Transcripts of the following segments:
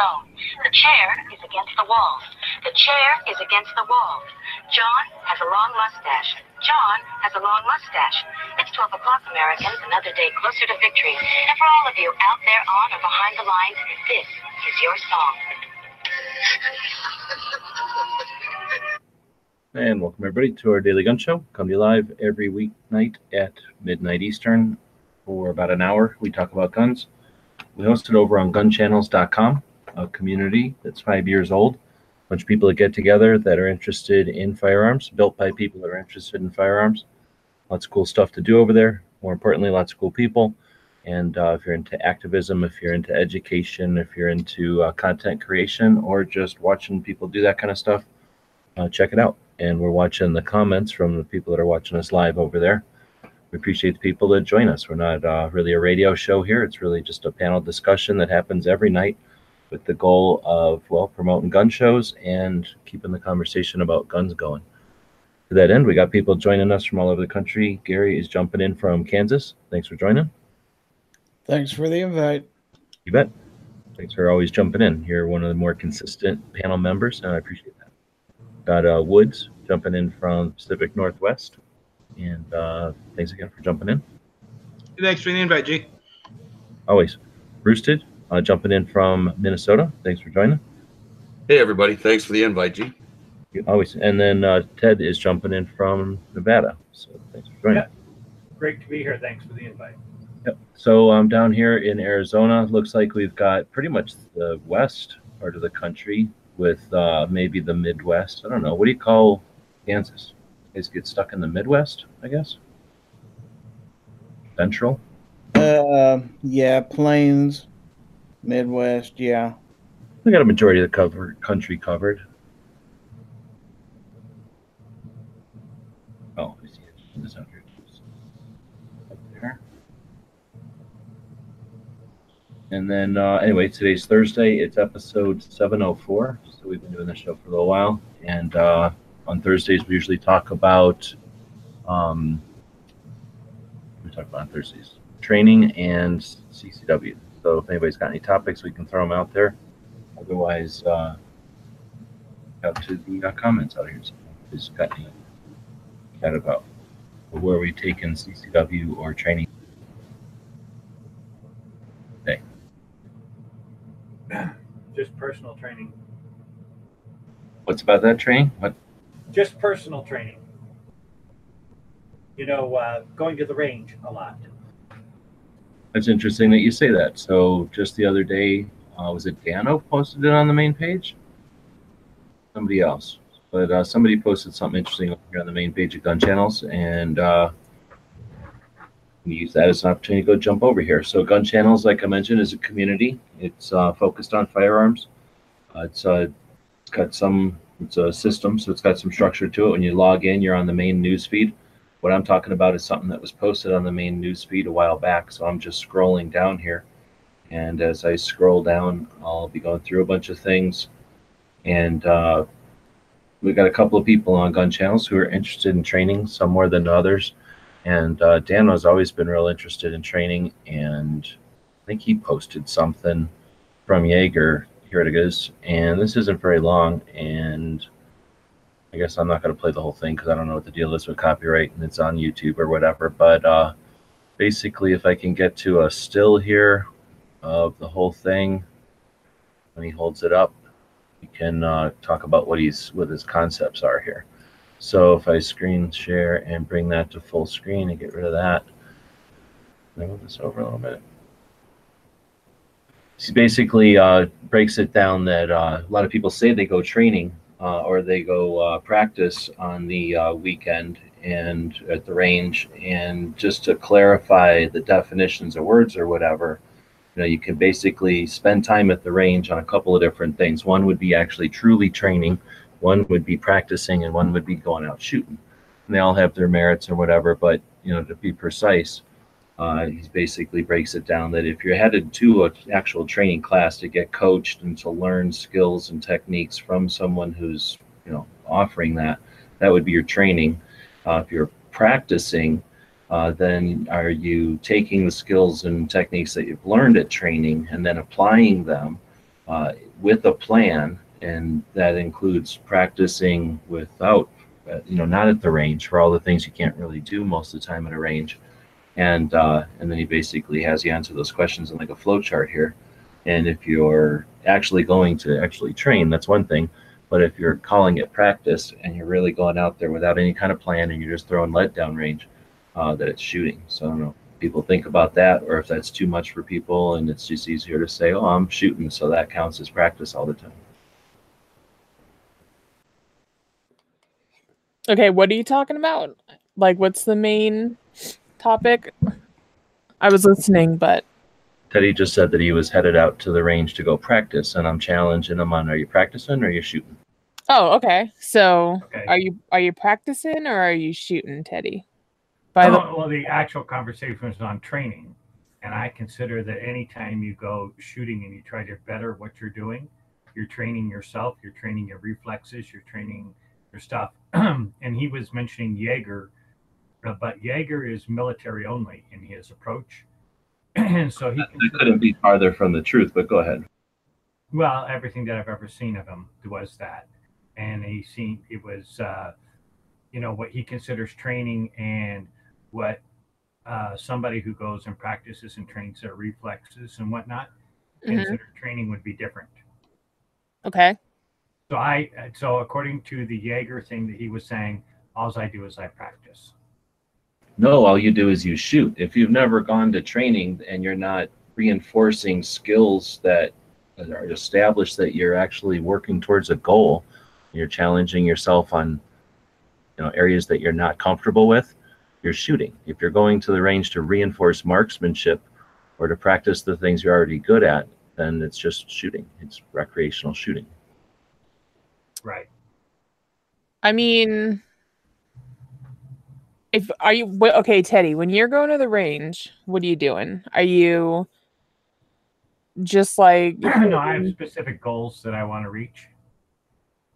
zone. The chair is against the wall. The chair is against the wall. John has a long mustache. John has a long mustache. It's 12 o'clock, Americans, another day closer to victory. And for all of you out there on or behind the lines, this is your song. And welcome everybody to our daily gun show. Come to you live every weeknight at midnight Eastern for about an hour. We talk about guns. We host it over on gunchannels.com, a community that's five years old. A bunch of people that get together that are interested in firearms, built by people that are interested in firearms. Lots of cool stuff to do over there. More importantly, lots of cool people. And uh, if you're into activism, if you're into education, if you're into uh, content creation, or just watching people do that kind of stuff, uh, check it out and we're watching the comments from the people that are watching us live over there. We appreciate the people that join us. We're not uh, really a radio show here. It's really just a panel discussion that happens every night with the goal of, well, promoting gun shows and keeping the conversation about guns going. To that end, we got people joining us from all over the country. Gary is jumping in from Kansas. Thanks for joining. Thanks for the invite. You bet. Thanks for always jumping in. You're one of the more consistent panel members, and I appreciate that. Got uh, Woods jumping in from Pacific Northwest. And uh, thanks again for jumping in. Thanks for the invite, G. Always. Roosted uh, jumping in from Minnesota. Thanks for joining. Hey, everybody. Thanks for the invite, G. Always. And then uh, Ted is jumping in from Nevada. So thanks for joining. Yeah. Great to be here. Thanks for the invite. Yep. So I'm um, down here in Arizona. Looks like we've got pretty much the west part of the country with uh, maybe the Midwest. I don't know. What do you call Kansas? You guys get stuck in the Midwest, I guess. Central. Uh, yeah, plains, Midwest. Yeah. We got a majority of the cover country covered. Oh, I see it. This up here. Up there. And then, uh, anyway, today's Thursday. It's episode 704. So we've been doing this show for a little while. And uh, on Thursdays, we usually talk about, um, we talk about on Thursdays, training and CCW. So if anybody's got any topics, we can throw them out there. Otherwise, uh, out to the uh, comments out here. So there's got any chat about where we taking CCW or training. Okay. Just personal training. What's about that training? What? Just personal training. You know, uh, going to the range a lot. That's interesting that you say that. So just the other day, uh, was it Dano posted it on the main page? Somebody else, but uh, somebody posted something interesting over here on the main page of Gun Channels, and uh, use that as an opportunity to go jump over here. So Gun Channels, like I mentioned, is a community. It's uh, focused on firearms. Uh, it's, uh, it's got some. It's a system, so it's got some structure to it. When you log in, you're on the main news feed. What I'm talking about is something that was posted on the main news feed a while back. So I'm just scrolling down here. And as I scroll down, I'll be going through a bunch of things. And uh, we've got a couple of people on gun channels who are interested in training, some more than others. And uh, Dan has always been real interested in training. And I think he posted something from Yeager. Here it is. And this isn't very long. And I guess I'm not going to play the whole thing because I don't know what the deal is with copyright and it's on YouTube or whatever. But uh, basically, if I can get to a still here of the whole thing, when he holds it up, we can uh, talk about what he's what his concepts are here. So if I screen share and bring that to full screen and get rid of that, move this over a little bit. He basically uh, breaks it down that uh, a lot of people say they go training uh, or they go uh, practice on the uh, weekend and at the range. And just to clarify the definitions of words or whatever, you know, you can basically spend time at the range on a couple of different things. One would be actually truly training, one would be practicing, and one would be going out shooting. And they all have their merits or whatever, but you know, to be precise, uh, he basically breaks it down that if you're headed to an actual training class to get coached and to learn skills and techniques from someone who's you know offering that, that would be your training. Uh, if you're practicing, uh, then are you taking the skills and techniques that you've learned at training and then applying them uh, with a plan? And that includes practicing without, uh, you know, not at the range for all the things you can't really do most of the time at a range. And uh, and then he basically has you answer those questions in like a flow chart here. And if you're actually going to actually train, that's one thing. But if you're calling it practice and you're really going out there without any kind of plan and you're just throwing lead down range, uh, that it's shooting. So I don't know. People think about that, or if that's too much for people, and it's just easier to say, "Oh, I'm shooting," so that counts as practice all the time. Okay, what are you talking about? Like, what's the main topic? I was listening, but Teddy just said that he was headed out to the range to go practice, and I'm challenging him on: Are you practicing or are you shooting? oh, okay. So, Okay. are you are you practicing or are you shooting, Teddy? By the Oh, well, the actual conversation was on training, and I consider that anytime you go shooting and you try to better what you're doing, you're training yourself, you're training your reflexes, you're training your stuff. and he was mentioning Yeager, but Yeager is military only in his approach, and so he That couldn't be farther from the truth. But go ahead. Well, everything that I've ever seen of him was that, and he seen it was, uh, you know, what he considers training and what uh, somebody who goes and practices and trains their reflexes and whatnot Mhm. consider training would be different. okay, So I, so according to the Yeager thing that he was saying, all I do is I practice. No, all you do is you shoot. If you've never gone to training and you're not reinforcing skills that are established that you're actually working towards a goal, you're challenging yourself on you know areas that you're not comfortable with, you're shooting. If you're going to the range to reinforce marksmanship or to practice the things you're already good at, then it's just shooting. It's recreational shooting. Right. I mean, if are you wh- okay, Teddy? When you're going to the range, what are you doing? Are you just like no, I have specific goals that I want to reach.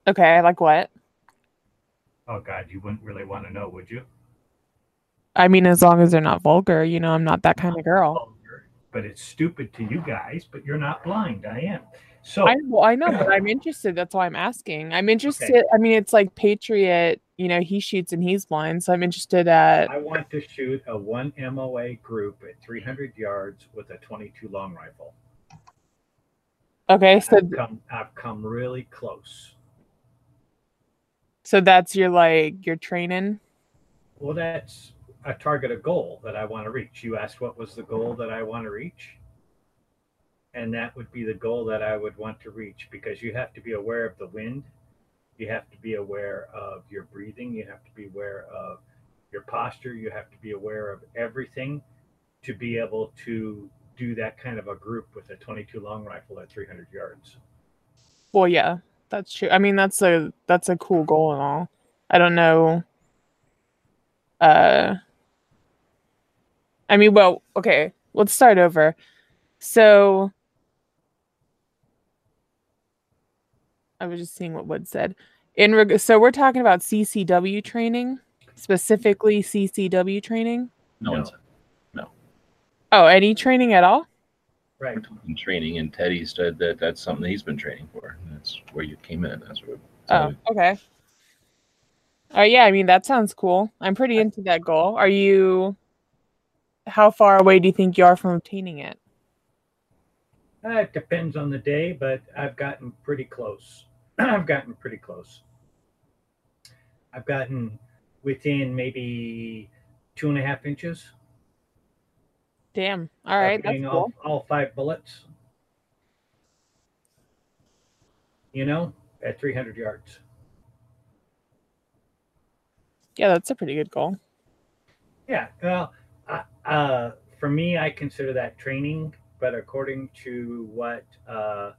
okay, like what? Oh God, you wouldn't really want to know, would you? I mean, as long as they're not vulgar, you know, I'm not that kind of girl. vulgar, but it's stupid to you guys. But you're not blind. I am. So I well, I know, but I'm interested. That's why I'm asking. I'm interested. I mean, it's like Patriot. You know, he shoots and he's blind, so I'm interested at. I want to shoot a one MOA group at 300 yards with a 22 long rifle. Okay, so I've come, I've come really close. so that's your like your training. Well, that's a target, a goal that I want to reach. You asked what was the goal that I want to reach, and that would be the goal that I would want to reach because you have to be aware of the wind. You have to be aware of your breathing. You have to be aware of your posture. You have to be aware of everything to be able to do that kind of a group with a 22 long rifle at 300 yards. Well, yeah, that's true. I mean, that's a that's a cool goal and all. I don't know. Uh, I mean, well, okay, let's start over. So, I was just seeing what Wood said. In reg- so we're talking about CCW training, specifically CCW training. No, No. one's Oh, any training at all? Right. in training, and Teddy said that that's something he's been training for. That's where you came in. That's what. Oh, okay. Oh yeah, I mean that sounds cool. I'm pretty into that goal. Are you how far away do you think you are from obtaining it? Uh, it depends on the day, but I've gotten pretty close. I've gotten pretty close. I've gotten within maybe two and a half inches. Damn. All right. that's getting all, cool. all five bullets. You know, at 300 yards. Yeah, that's a pretty good goal. Yeah. Well, uh, uh, for me, I consider that training, but according to what uh,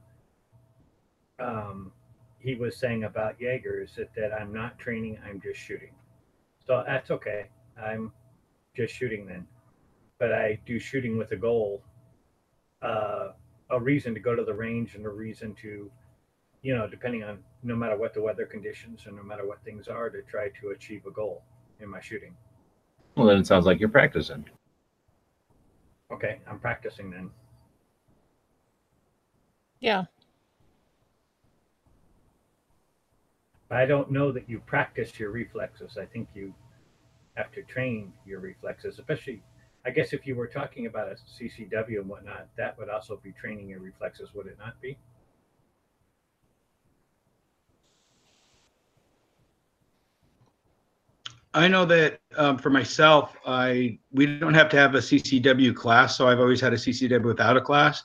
um, he was saying about Yeager, is that, that I'm not training, I'm just shooting. So that's okay. I'm just shooting then. But I do shooting with a goal, uh, a reason to go to the range and a reason to, you know, depending on no matter what the weather conditions and no matter what things are, to try to achieve a goal in my shooting. Well, then it sounds like you're practicing. Okay, I'm practicing then. Yeah. I don't know that you practice your reflexes. I think you have to train your reflexes, especially. I guess if you were talking about a CCW and whatnot, that would also be training your reflexes, would it not be? I know that um, for myself, I we don't have to have a CCW class, so I've always had a CCW without a class.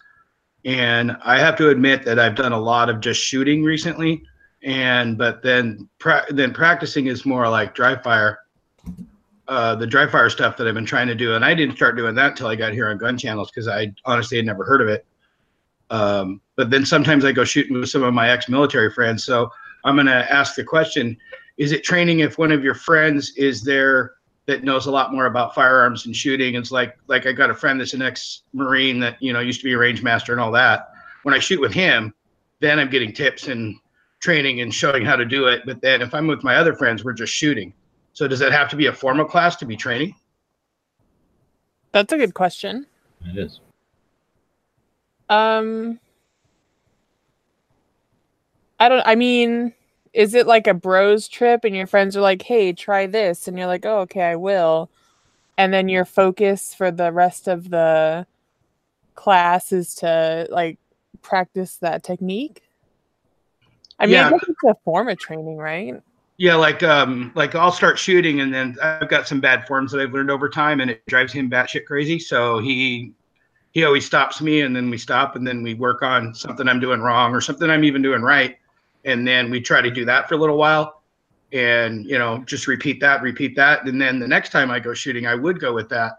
And I have to admit that I've done a lot of just shooting recently, and but then pra- then practicing is more like dry fire, uh, the dry fire stuff that I've been trying to do. And I didn't start doing that until I got here on gun channels because I honestly had never heard of it. Um, but then sometimes I go shooting with some of my ex-military friends. So I'm going to ask the question: Is it training if one of your friends is there that knows a lot more about firearms and shooting? It's like like I got a friend that's an ex-marine that you know used to be a range master and all that. When I shoot with him, then I'm getting tips and training and showing how to do it. But then if I'm with my other friends, we're just shooting. So does that have to be a formal class to be training? That's a good question. It is. Um I don't I mean, is it like a bros trip and your friends are like, "Hey, try this." And you're like, "Oh, okay, I will." And then your focus for the rest of the class is to like practice that technique? I mean, Yeah. I it's a form of training, right? Yeah, like um, like I'll start shooting, and then I've got some bad forms that I've learned over time, and it drives him batshit crazy. So he he always stops me, and then we stop, and then we work on something I'm doing wrong or something I'm even doing right, and then we try to do that for a little while, and you know just repeat that, repeat that, and then the next time I go shooting, I would go with that,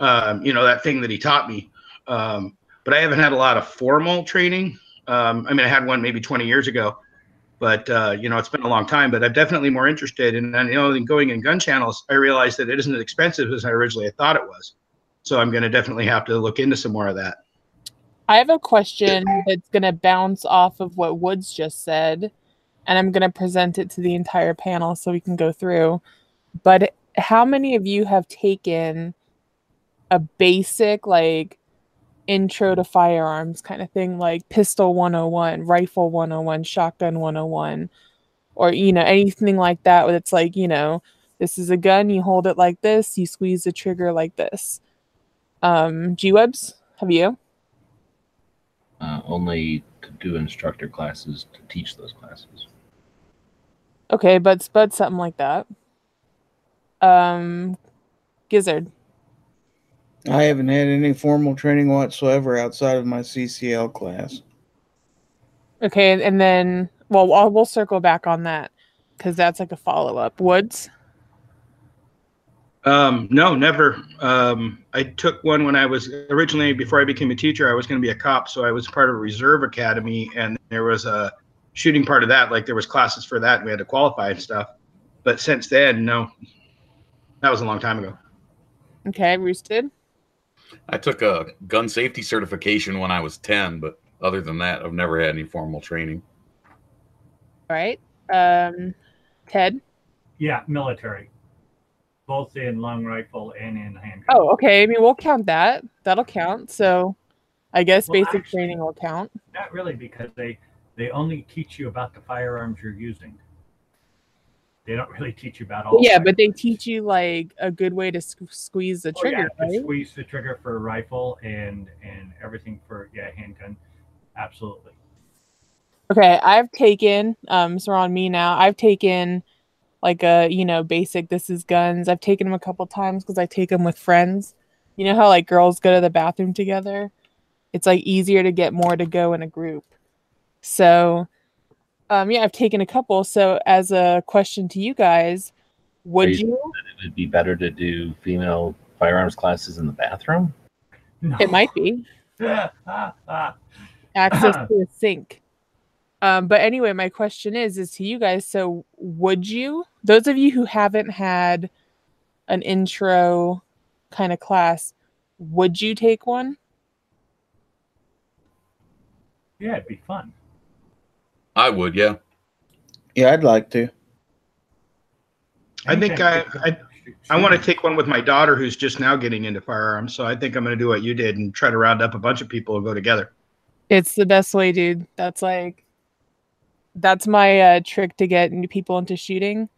um, you know, that thing that he taught me. Um, but I haven't had a lot of formal training. Um, I mean, I had one maybe 20 years ago but uh, you know it's been a long time but i'm definitely more interested in you know in going in gun channels i realized that it isn't as expensive as i originally thought it was so i'm going to definitely have to look into some more of that I have a question that's going to bounce off of what Woods just said, and I'm going to present it to the entire panel so we can go through. But how many of you have taken a basic, like, intro to firearms kind of thing, like pistol 101, rifle 101, shotgun 101, or, you know, anything like that, where it's like, you know, this is a gun, you hold it like this, you squeeze the trigger like this. Um, G Webs, have you? Uh, only to do instructor classes to teach those classes. Okay, but but something like that. Um, Gizzard. I haven't had any formal training whatsoever outside of my CCL class. Okay, and, and then well, I'll, we'll circle back on that because that's like a follow up. Woods. Um, no never um, i took one when i was originally before i became a teacher i was going to be a cop so i was part of a reserve academy and there was a shooting part of that like there was classes for that and we had to qualify and stuff but since then no that was a long time ago Okay, Roosted. I took a gun safety certification when I was 10, but other than that, I've never had any formal training. All right. Um, Ted. Yeah, military, both in long rifle and in handgun. Oh, okay. I mean, we'll count that. That'll count. So, I guess Well, basic actually- training will count. Not really, because they they only teach you about the firearms you're using. They don't really teach you about all. yeah, but they teach you like a good way to squ- squeeze the Oh, yeah, trigger, to right? squeeze the trigger for a rifle and and everything for yeah handgun. Absolutely. Okay, I've taken um so we're on me now. I've taken like a, you know, basic this is guns. I've taken them a couple times cuz I take them with friends. You know how like girls go to the bathroom together? It's like easier to get more to go in a group. So um yeah, I've taken a couple. So as a question to you guys, would Are you- you It would be better to do female firearms classes in the bathroom. No. it might be access to a sink. Um, but anyway, my question is is to you guys. So, would you, those of you who haven't had an intro kind of class, would you take one? yeah, it'd be fun. I would, yeah. Yeah, I'd like to. I think I- I- I want to take one with my daughter who's just now getting into firearms. So I think I'm going to do what you did and try to round up a bunch of people and go together. It's the best way, dude. That's like that's my uh, trick to get new people into shooting.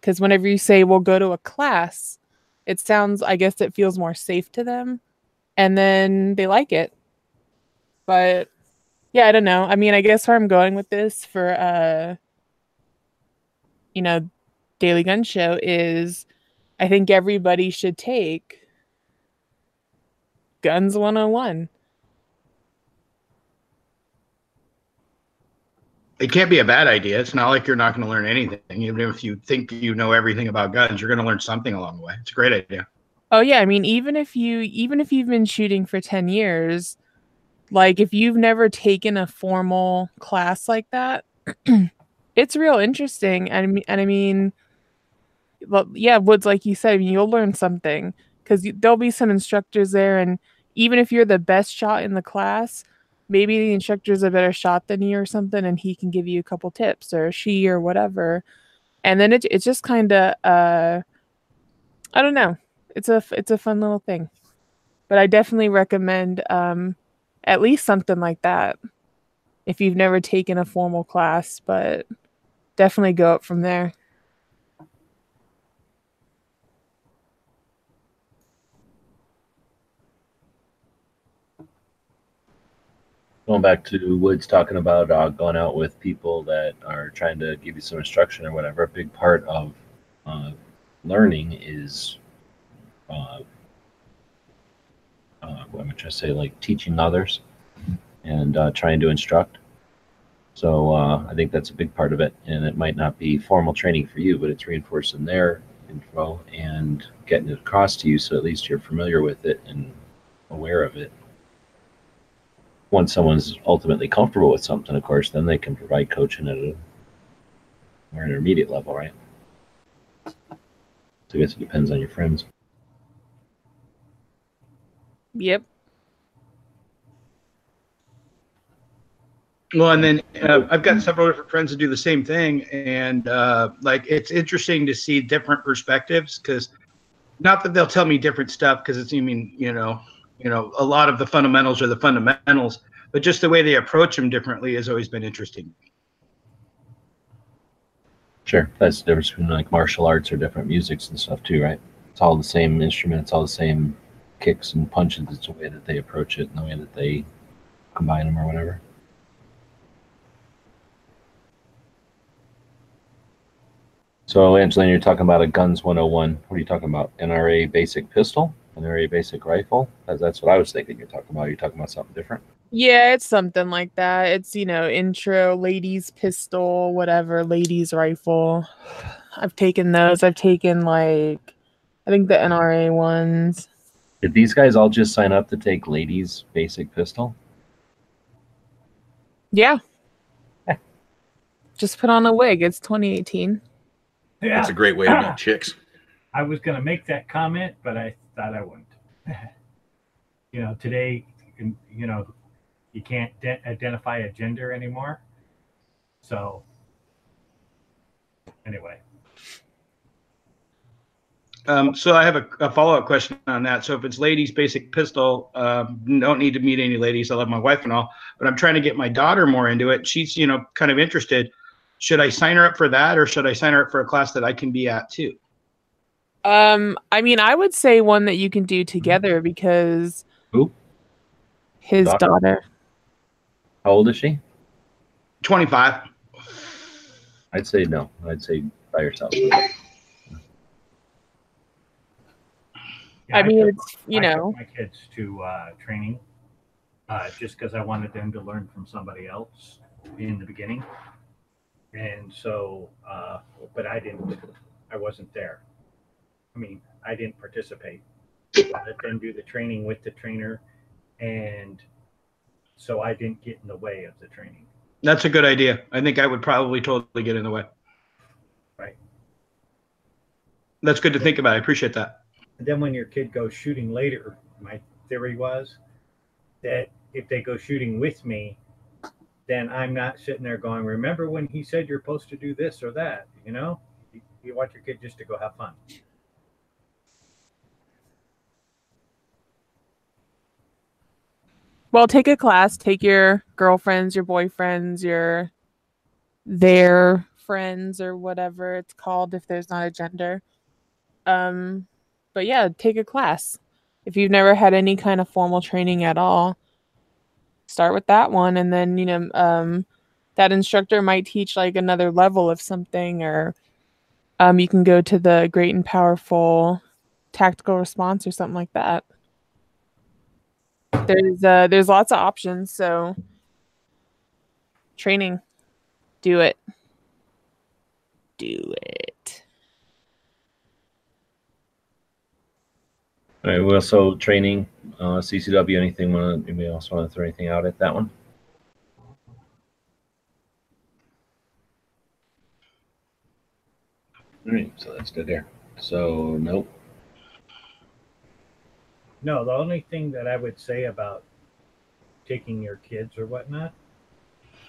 Because whenever you say we'll go to a class, it sounds, I guess, it feels more safe to them, and then they like it. But yeah, I don't know. I mean, I guess where I'm going with this for uh, you know, Daily Gun Show is, I think everybody should take Guns 101. It can't be a bad idea. It's not like you're not going to learn anything. Even if you think you know everything about guns, you're going to learn something along the way. It's a great idea. Oh yeah, I mean even if you even if you've been shooting for 10 years, like if you've never taken a formal class like that, it's real interesting and and I mean well, yeah, Woods like you said, I mean, you'll learn something cuz there'll be some instructors there and even if you're the best shot in the class, maybe the instructor's a better shot than you or something and he can give you a couple tips or she or whatever. And then it it's just kind of uh I don't know. It's a it's a fun little thing. But i definitely recommend um at least something like that if you've never taken a formal class but definitely go up from there Going back to Woods talking about uh, going out with people that are trying to give you some instruction or whatever. A big part of uh, learning is uh, uh, what am I trying to say? Like teaching others and uh, trying to instruct. So uh, I think that's a big part of it, and it might not be formal training for you, but it's reinforcing their info and getting it across to you, so at least you're familiar with it and aware of it. Once someone's ultimately comfortable with something, of course, then they can provide coaching at a more intermediate level, right? So I guess it depends on your friends. yep Well, and then uh, I've got several different friends that do the same thing, and uh, like it's interesting to see different perspectives because not that they'll tell me different stuff because it's I mean you know you know a lot of the fundamentals are the fundamentals, but just the way they approach them differently has always been interesting. Sure, that's the difference between like martial arts or different musics and stuff too, right? It's all the same instrument, it's all the same kicks and punches. It's the way that they approach it and the way that they combine them or whatever. So, Angelina, you're talking about a Guns 101. What are you talking about? NRA basic pistol? NRA basic rifle? That's, that's what I was thinking you're talking about. You're talking about something different? yeah it's something like that it's you know intro ladies pistol whatever ladies rifle i've taken those i've taken like i think the nra ones Did these guys all just sign up to take ladies basic pistol? yeah just put on a wig it's 2018 Yeah, That's a great way to meet chicks. I was going to make that comment, but I thought I wouldn't. you know, today, you know, you can't de- identify a gender anymore. So, anyway, Um, so I have a, a follow up question on that. So if it's ladies basic pistol, um, don't need to meet any ladies. I love my wife and all, but I'm trying to get my daughter more into it. She's you know kind of interested. Should I sign her up for that, or should I sign her up for a class that I can be at too? Um, I mean, I would say one that you can do together because Who? his Daughter? daughter. How old is she? Twenty five. I'd say no. I'd say by yourself. yeah, I mean, took- it's you I took know, my kids to uh, training uh, just because I wanted them to learn from somebody else in the beginning, and so, uh, but I didn't. I wasn't there. I mean, I didn't participate. I let them do the training with the trainer, and so I didn't get in the way of the training. That's a good idea. I think I would probably totally get in the way. Right. That's good to think about. I appreciate that. And then when your kid goes shooting later, my theory was that if they go shooting with me, then I'm not sitting there going, remember when he said you're supposed to do this or that, you know? You, you want your kid just to go have fun. Well, take a class, take your girlfriends, your boyfriends, your their friends or whatever it's called if there's not a gender. Um but yeah, take a class. If you've never had any kind of formal training at all, start with that one and then, you know, um that instructor might teach like another level of something or um you can go to the great and powerful tactical response or something like that there's uh there's lots of options so training do it do it All right. Well, so training, uh, CCW. Anything? Want anybody else want to throw anything out at that one? All right. So that's good there. So nope. No, the only thing that I would say about taking your kids or whatnot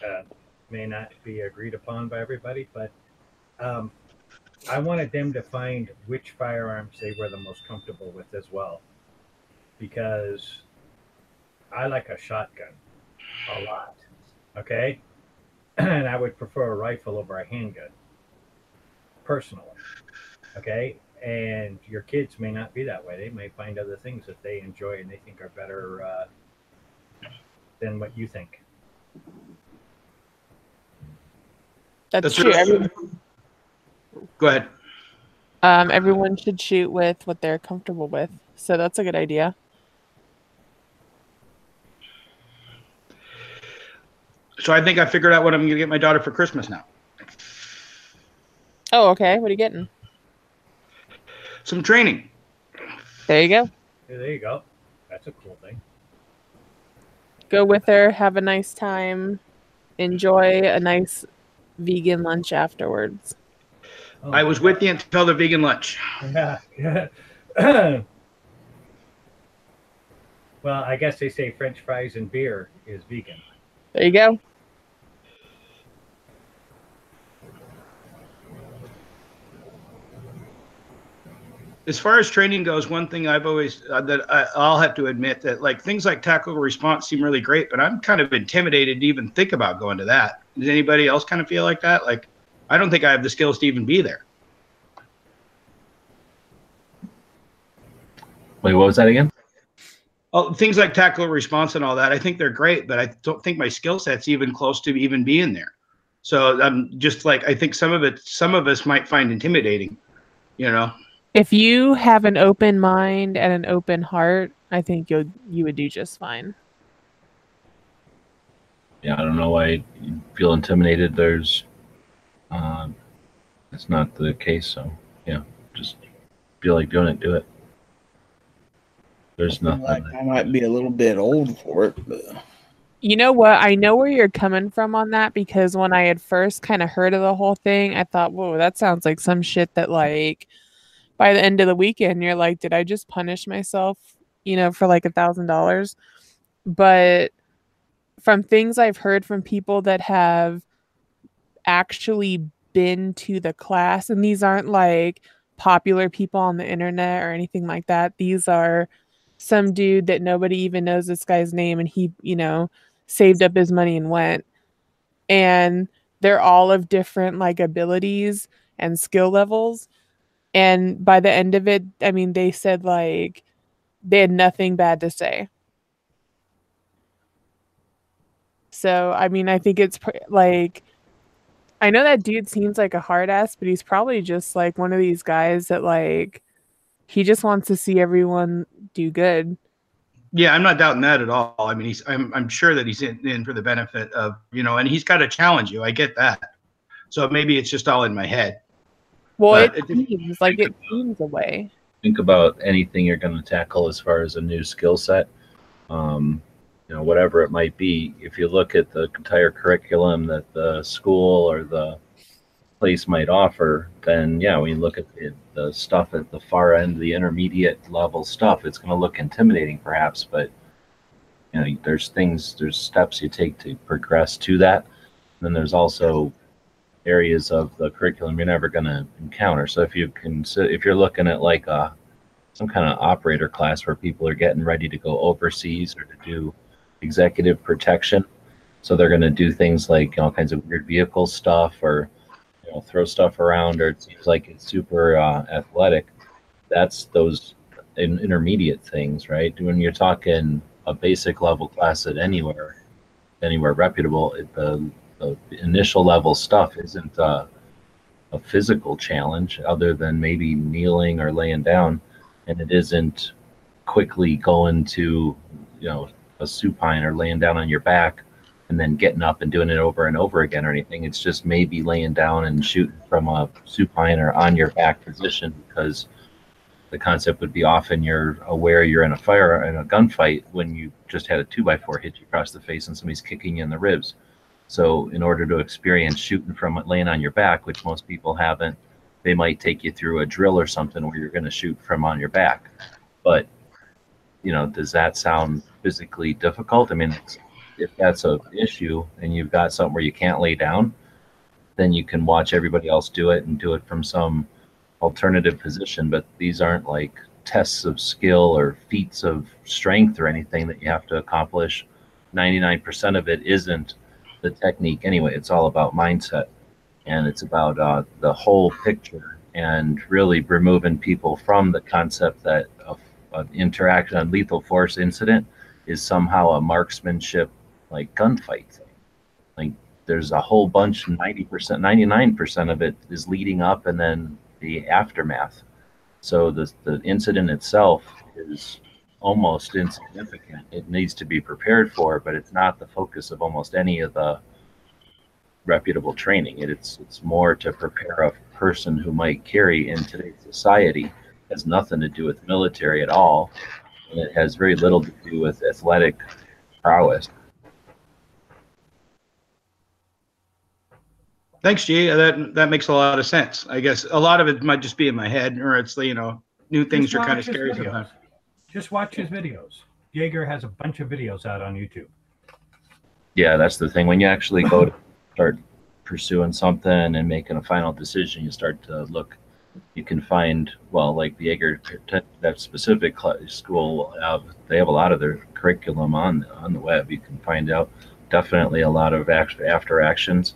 uh, may not be agreed upon by everybody, but um, I wanted them to find which firearms they were the most comfortable with as well. Because I like a shotgun a lot. Okay? and I would prefer a rifle over a handgun. Personally. Okay? And your kids may not be that way. They may find other things that they enjoy and they think are better uh, than what you think. that's, That's true right. Every, Go ahead. um everyone should shoot with what they're comfortable with so that's a good idea So I think I figured out what I'm going to get my daughter for Christmas now. oh okay what are you getting Some training. there you go Yeah, there you go. That's a cool thing. go with her have a nice time enjoy a nice vegan lunch afterwards Oh, I was with you until the vegan lunch. Yeah. well, I guess they say French fries and beer is vegan. there you go As far as training goes, one thing I've always uh, that I, I'll have to admit that like things like tactical response seem really great, but I'm kind of intimidated to even think about going to that. Does anybody else kind of feel like that? Like, I don't think I have the skills to even be there. Wait, what was that again? Oh, things like tactical response and all that, I think they're great, but I don't think my skill set's even close to even being there. So I'm just like, I think some of it, some of us might find intimidating, you know? If you have an open mind and an open heart i think you'll you would do just fine Yeah, I don't know why you feel intimidated. There's, um, it's not the case. So yeah, just feel like doing it, do it. There's nothing. like I might be a little bit old for it, but You know what? I know where you're coming from on that because when I had first kind of heard of the whole thing, I thought, whoa, that sounds like some shit that, like, by the end of the weekend, you're like, did I just punish myself, you know, for like a thousand dollars? But from things I've heard from people that have actually been to the class, and these aren't like popular people on the internet or anything like that, these are some dude that nobody even knows this guy's name and he you know saved up his money and went and they're all of different like abilities and skill levels and by the end of it i mean they said like they had nothing bad to say so i mean i think it's pr- like i know that dude seems like a hard ass but he's probably just like one of these guys that like he just wants to see everyone do good Yeah, I'm not doubting that at all. I mean, he's I'm I'm sure that he's in, in for the benefit of you know, and he's got to challenge you. I get that. So maybe it's just all in my head. Well, But it it- seems like it seems a way. think about anything you're going to tackle as far as a new skill set um, you know whatever it might be if you look at the entire curriculum that the school or the place might offer then yeah when you look at it, the stuff at the far end the intermediate level stuff it's going to look intimidating perhaps but you know there's things there's steps you take to progress to that And then there's also areas of the curriculum you're never going to encounter. So if you can, if you're looking at like a some kind of operator class where people are getting ready to go overseas or to do executive protection. So they're going to do things like all kinds of weird vehicle stuff or you know, throw stuff around, or it seems like it's super uh, athletic. That's those in, intermediate things, right? When you're talking a basic level class at anywhere, anywhere reputable, it, the, the initial level stuff isn't a physical challenge other than maybe kneeling or laying down, and it isn't quickly going to, you know, a supine or laying down on your back and then getting up and doing it over and over again or anything. It's just maybe laying down and shooting from a supine or on your back position because the concept would be often you're aware you're in a fire in a gunfight when you just had a two by four hit you across the face and somebody's kicking you in the ribs. So in order to experience shooting from laying on your back, which most people haven't, they might take you through a drill or something where you're going to shoot from on your back. But you know, does that sound physically difficult? I mean, if that's a issue and you've got something where you can't lay down, then you can watch everybody else do it and do it from some alternative position. But these aren't like tests of skill or feats of strength or anything that you have to accomplish. 99% of it isn't the technique anyway. It's all about mindset and it's about uh, the whole picture and really removing people from the concept that an interaction, a lethal force incident is somehow a marksmanship like gunfight thing. Like there's a whole bunch, 90%, 99% of it is leading up and then the aftermath. So the, the incident itself is almost insignificant. It needs to be prepared for, but it's not the focus of almost any of the reputable training. It, it's it's more to prepare a person who might carry in today's society. It has nothing to do with military at all, and it has very little to do with athletic prowess. Thanks, G. Uh, that that makes a lot of sense. I guess a lot of it might just be in my head, or it's you know new things Just are kind of scary sometimes. Just watch his videos. Yeager has a bunch of videos out on YouTube. Yeah, that's the thing. When you actually go to start pursuing something and making a final decision, you start to look. You can find well, like Yeager that specific school have. They have a lot of their curriculum on on the web. You can find out definitely a lot of act- after actions.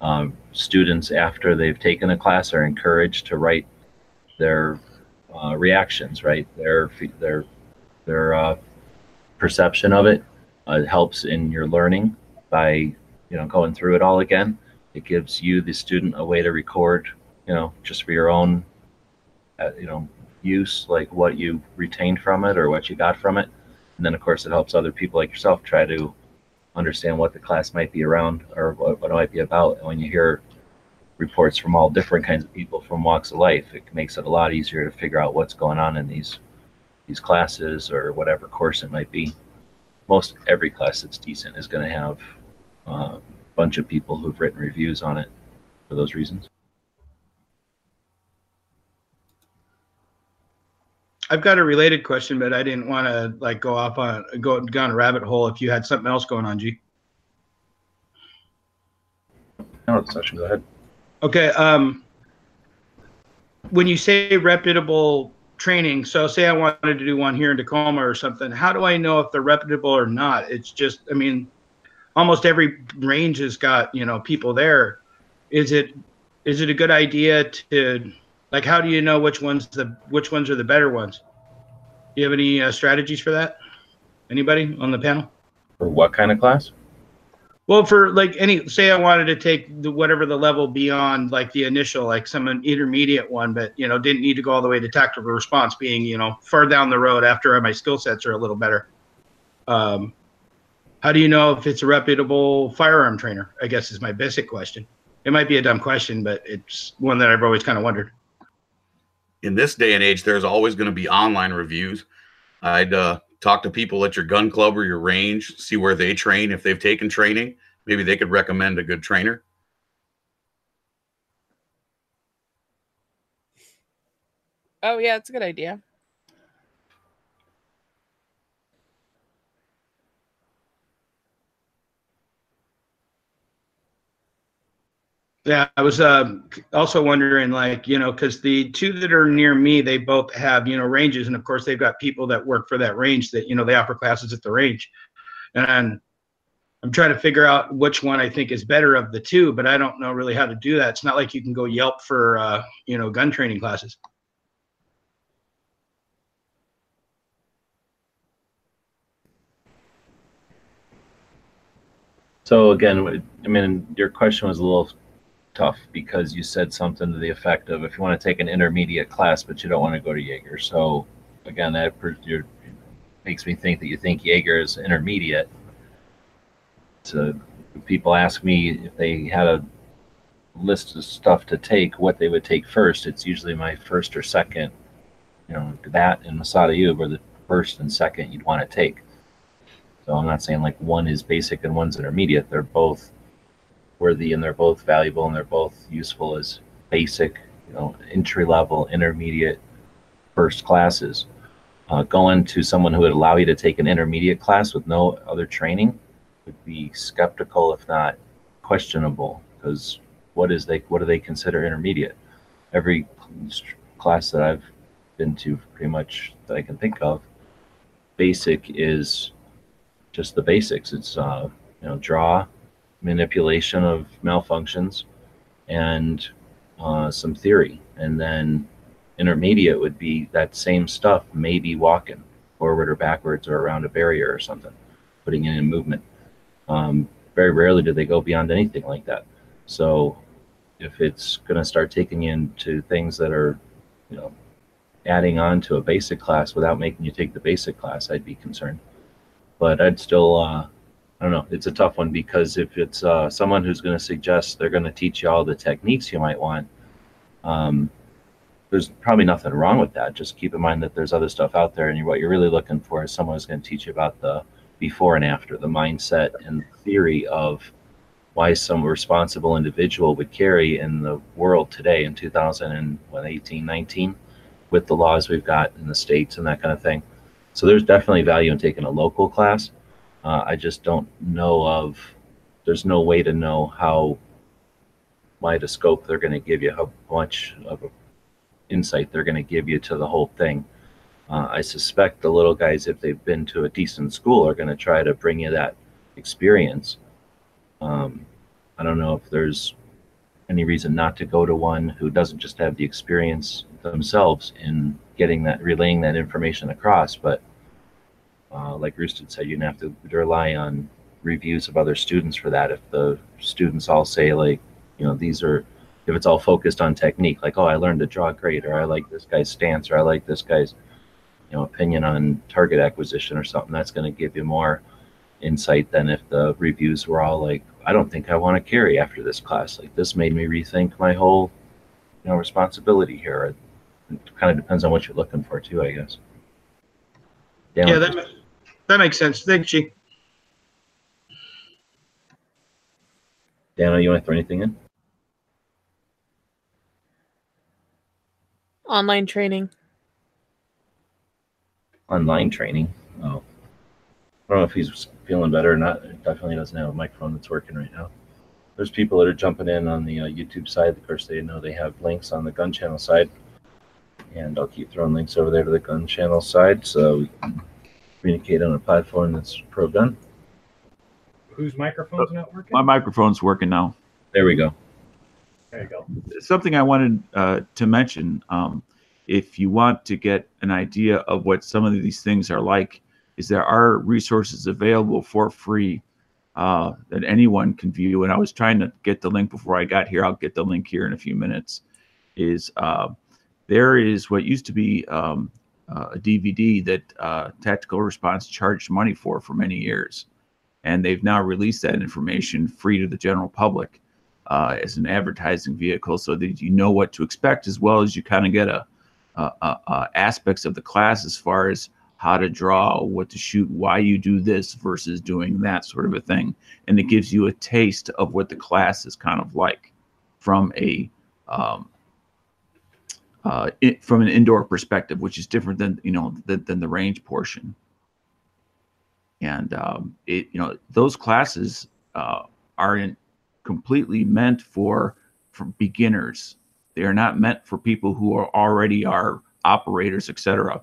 Um, students after they've taken a class are encouraged to write their uh, reactions, right? Their their their uh, perception of it. Uh, helps in your learning by you know going through it all again. It gives you the student a way to record, you know, just for your own, uh, you know, use, like what you retained from it or what you got from it. And then of course it helps other people like yourself try to understand what the class might be around or what, what it might be about. And when you hear reports from all different kinds of people from walks of life, it makes it a lot easier to figure out what's going on in these these classes or whatever course it might be. Most every class that's decent is going to have uh, a bunch of people who've written reviews on it for those reasons. I've got a related question, but I didn't want to like go off on go down a rabbit hole. If you had something else going on, G. No, Sasha, go ahead. Okay. Um, when you say reputable training, so say I wanted to do one here in Tacoma or something, how do I know if they're reputable or not? It's just, I mean, almost every range has got you know people there. Is it is it a good idea to like how do you know which ones the which ones are the better ones? Do you have any uh, strategies for that? Anybody on the panel? For what kind of class? Well, for like any, say I wanted to take the, whatever the level beyond like the initial, like some intermediate one, but you know, didn't need to go all the way to tactical response being, you know, far down the road after my skill sets are a little better. Um, how do you know if it's a reputable firearm trainer? I guess is my basic question. It might be a dumb question, but it's one that I've always kind of wondered. in this day and age, there's always going to be online reviews. I'd uh, talk to people at your gun club or your range, see where they train. If they've taken training, maybe they could recommend a good trainer. Oh yeah, it's a good idea. Yeah, I was um, also wondering, like, you know, because the two that are near me, they both have, you know, ranges, and of course, they've got people that work for that range that, you know, they offer classes at the range. and I'm trying to figure out which one I think is better of the two, but I don't know really how to do that. It's not like you can go Yelp for uh, you know gun training classes. So again, I mean, your question was a little tough because you said something to the effect of if you want to take an intermediate class, but you don't want to go to Yeager. So again, that makes me think that you think Yeager is intermediate. So people ask me if they had a list of stuff to take, what they would take first. It's usually my first or second, you know, that and Masad Ayub were the first and second you'd want to take. So I'm not saying like one is basic and one's intermediate. They're both worthy and they're both valuable and they're both useful as basic, you know, entry level, intermediate, first classes. Uh, going to someone who would allow you to take an intermediate class with no other training would be skeptical, if not questionable, because what is they what do they consider intermediate? Every class that I've been to, pretty much that I can think of, basic is just the basics. It's uh, you know draw, manipulation of malfunctions, and uh, some theory, and then intermediate would be that same stuff, maybe walking forward or backwards or around a barrier or something, putting in movement. Um, very rarely do they go beyond anything like that. So if it's going to start taking you into things that are, you know, adding on to a basic class without making you take the basic class, I'd be concerned. But I'd still, uh, I don't know, it's a tough one because if it's uh, someone who's going to suggest they're going to teach you all the techniques you might want, um, there's probably nothing wrong with that. Just keep in mind that there's other stuff out there, and what you're really looking for is someone who's going to teach you about the before and after, the mindset and theory of why some responsible individual would carry in the world today in 2018, 19, with the laws we've got in the states and that kind of thing. So there's definitely value in taking a local class. Uh, I just don't know of. There's no way to know how wide a scope they're going to give you, how much of insight they're going to give you to the whole thing. Uh, I suspect the little guys, if they've been to a decent school, are going to try to bring you that experience. Um, I don't know if there's any reason not to go to one who doesn't just have the experience themselves in getting that, relaying that information across. But uh, like Roosted said, you have to rely on reviews of other students for that. If the students all say like, you know, these are if it's all focused on technique, like, oh, I learned to draw great, or I like this guy's stance, or I like this guy's, you know, opinion on target acquisition or something, that's going to give you more insight than if the reviews were all like, I don't think I want to carry after this class. Like this made me rethink my whole, you know, responsibility here. It kind of depends on what you're looking for too, I guess. Yeah, that, that makes sense. Thank you. Dana, you want to throw anything in? Online training. Online training. Oh, I don't know if he's feeling better or not. It definitely doesn't have a microphone that's working right now. There's people that are jumping in on the uh, YouTube side. Of course, they know they have links on the gun channel side, and I'll keep throwing links over there to the gun channel side so we can communicate on a platform that's pro gun. Whose microphone's not working? My microphone's working now. There we go. There you go. Something I wanted uh, to mention um, if you want to get an idea of what some of these things are like, is there are resources available for free uh, that anyone can view. And I was trying to get the link before I got here. I'll get the link here in a few minutes. Is uh, there is what used to be um, a DVD that uh, Tactical Response charged money for for many years, and they've now released that information free to the general public uh, as an advertising vehicle. So that you know what to expect as well as you kind of get a, aspects of the class as far as how to draw what to shoot why you do this versus doing that sort of a thing. And it gives you a taste of what the class is kind of like from a um, uh, it, from an indoor perspective which is different than you know than, than the range portion and um, it you know those classes uh, are in completely meant for for beginners. They are not meant for people who are already are operators, etc.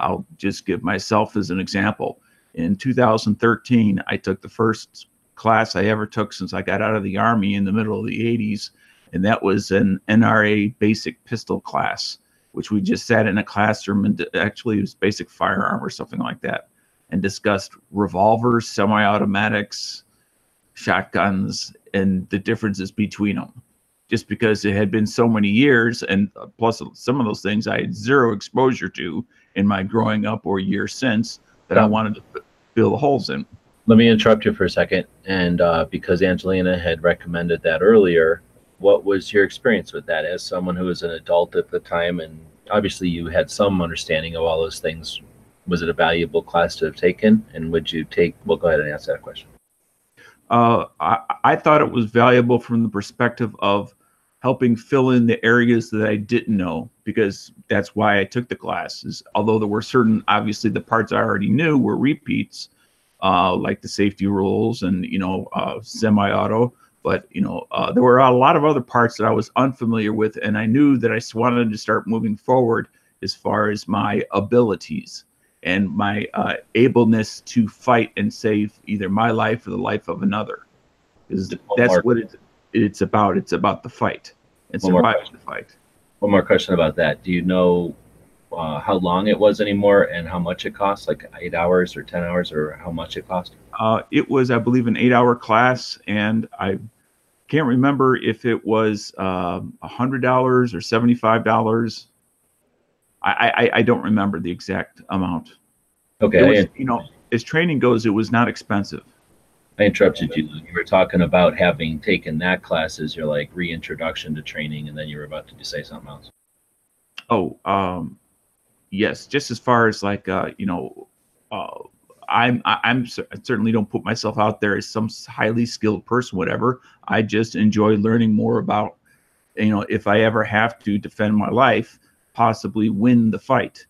I'll just give myself as an example. In 2013, I took the first class I ever took since I got out of the Army in the middle of the 80s, and that was an NRA basic pistol class, which we just sat in a classroom and actually it was basic firearm or something like that, and discussed revolvers, semi automatics, shotguns, and the differences between them. Just because it had been so many years, and plus some of those things I had zero exposure to in my growing up or years since, that I wanted to fill the holes in. Let me interrupt you for a second. And uh, because Angelina had recommended that earlier, what was your experience with that as someone who was an adult at the time? And obviously, you had some understanding of all those things. Was it a valuable class to have taken? And would you take? Well, go ahead and answer that question. Uh, I, I thought it was valuable from the perspective of helping fill in the areas that I didn't know because that's why I took the classes. Although there were certain, obviously, the parts I already knew were repeats, uh, like the safety rules and you know uh, semi-auto. But you know uh, there were a lot of other parts that I was unfamiliar with, and I knew that I wanted to start moving forward as far as my abilities and my uh, ableness to fight and save either my life or the life of another. Because that's more- what it's, it's about. It's about the fight and One surviving the fight. One more question about that. Do you know uh, how long it was anymore and how much it cost? Like eight hours or 10 hours or how much it cost? Uh, it was, I believe, an eight-hour class, and I can't remember if it was um, a hundred dollars or seventy-five dollars. I, I I don't remember the exact amount. Okay. Was, you know, as training goes, it was not expensive. I interrupted you. You were talking about having taken that class as your like reintroduction to training, and then you were about to say something else. Oh, um, yes. Just as far as like, uh, you know, uh, I'm, I- I'm I certainly don't put myself out there as some highly skilled person, whatever. I just enjoy learning more about, you know, if I ever have to defend my life, possibly win the fight,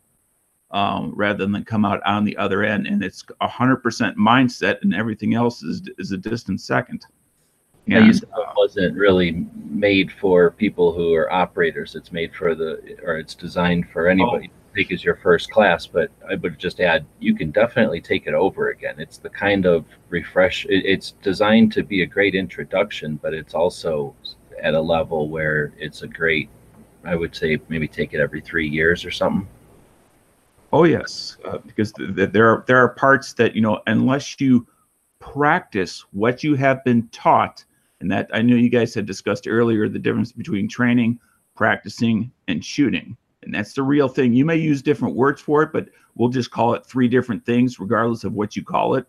um, rather than come out on the other end. And it's a hundred percent mindset, and everything else is is a distant second. Yeah, you And, said it wasn't really made for people who are operators. It's made for the, or it's designed for anybody to take as your first class. But I would just add, you can definitely take it over again. It's the kind of refresh. It's designed to be a great introduction, but it's also at a level where it's a great. I would say maybe take it every three years or something. Oh yes, uh, because th- th- there are there are parts that you know unless you practice what you have been taught, and that I know you guys had discussed earlier the difference between training, practicing, and shooting, and that's the real thing. You may use different words for it, but we'll just call it three different things, regardless of what you call it.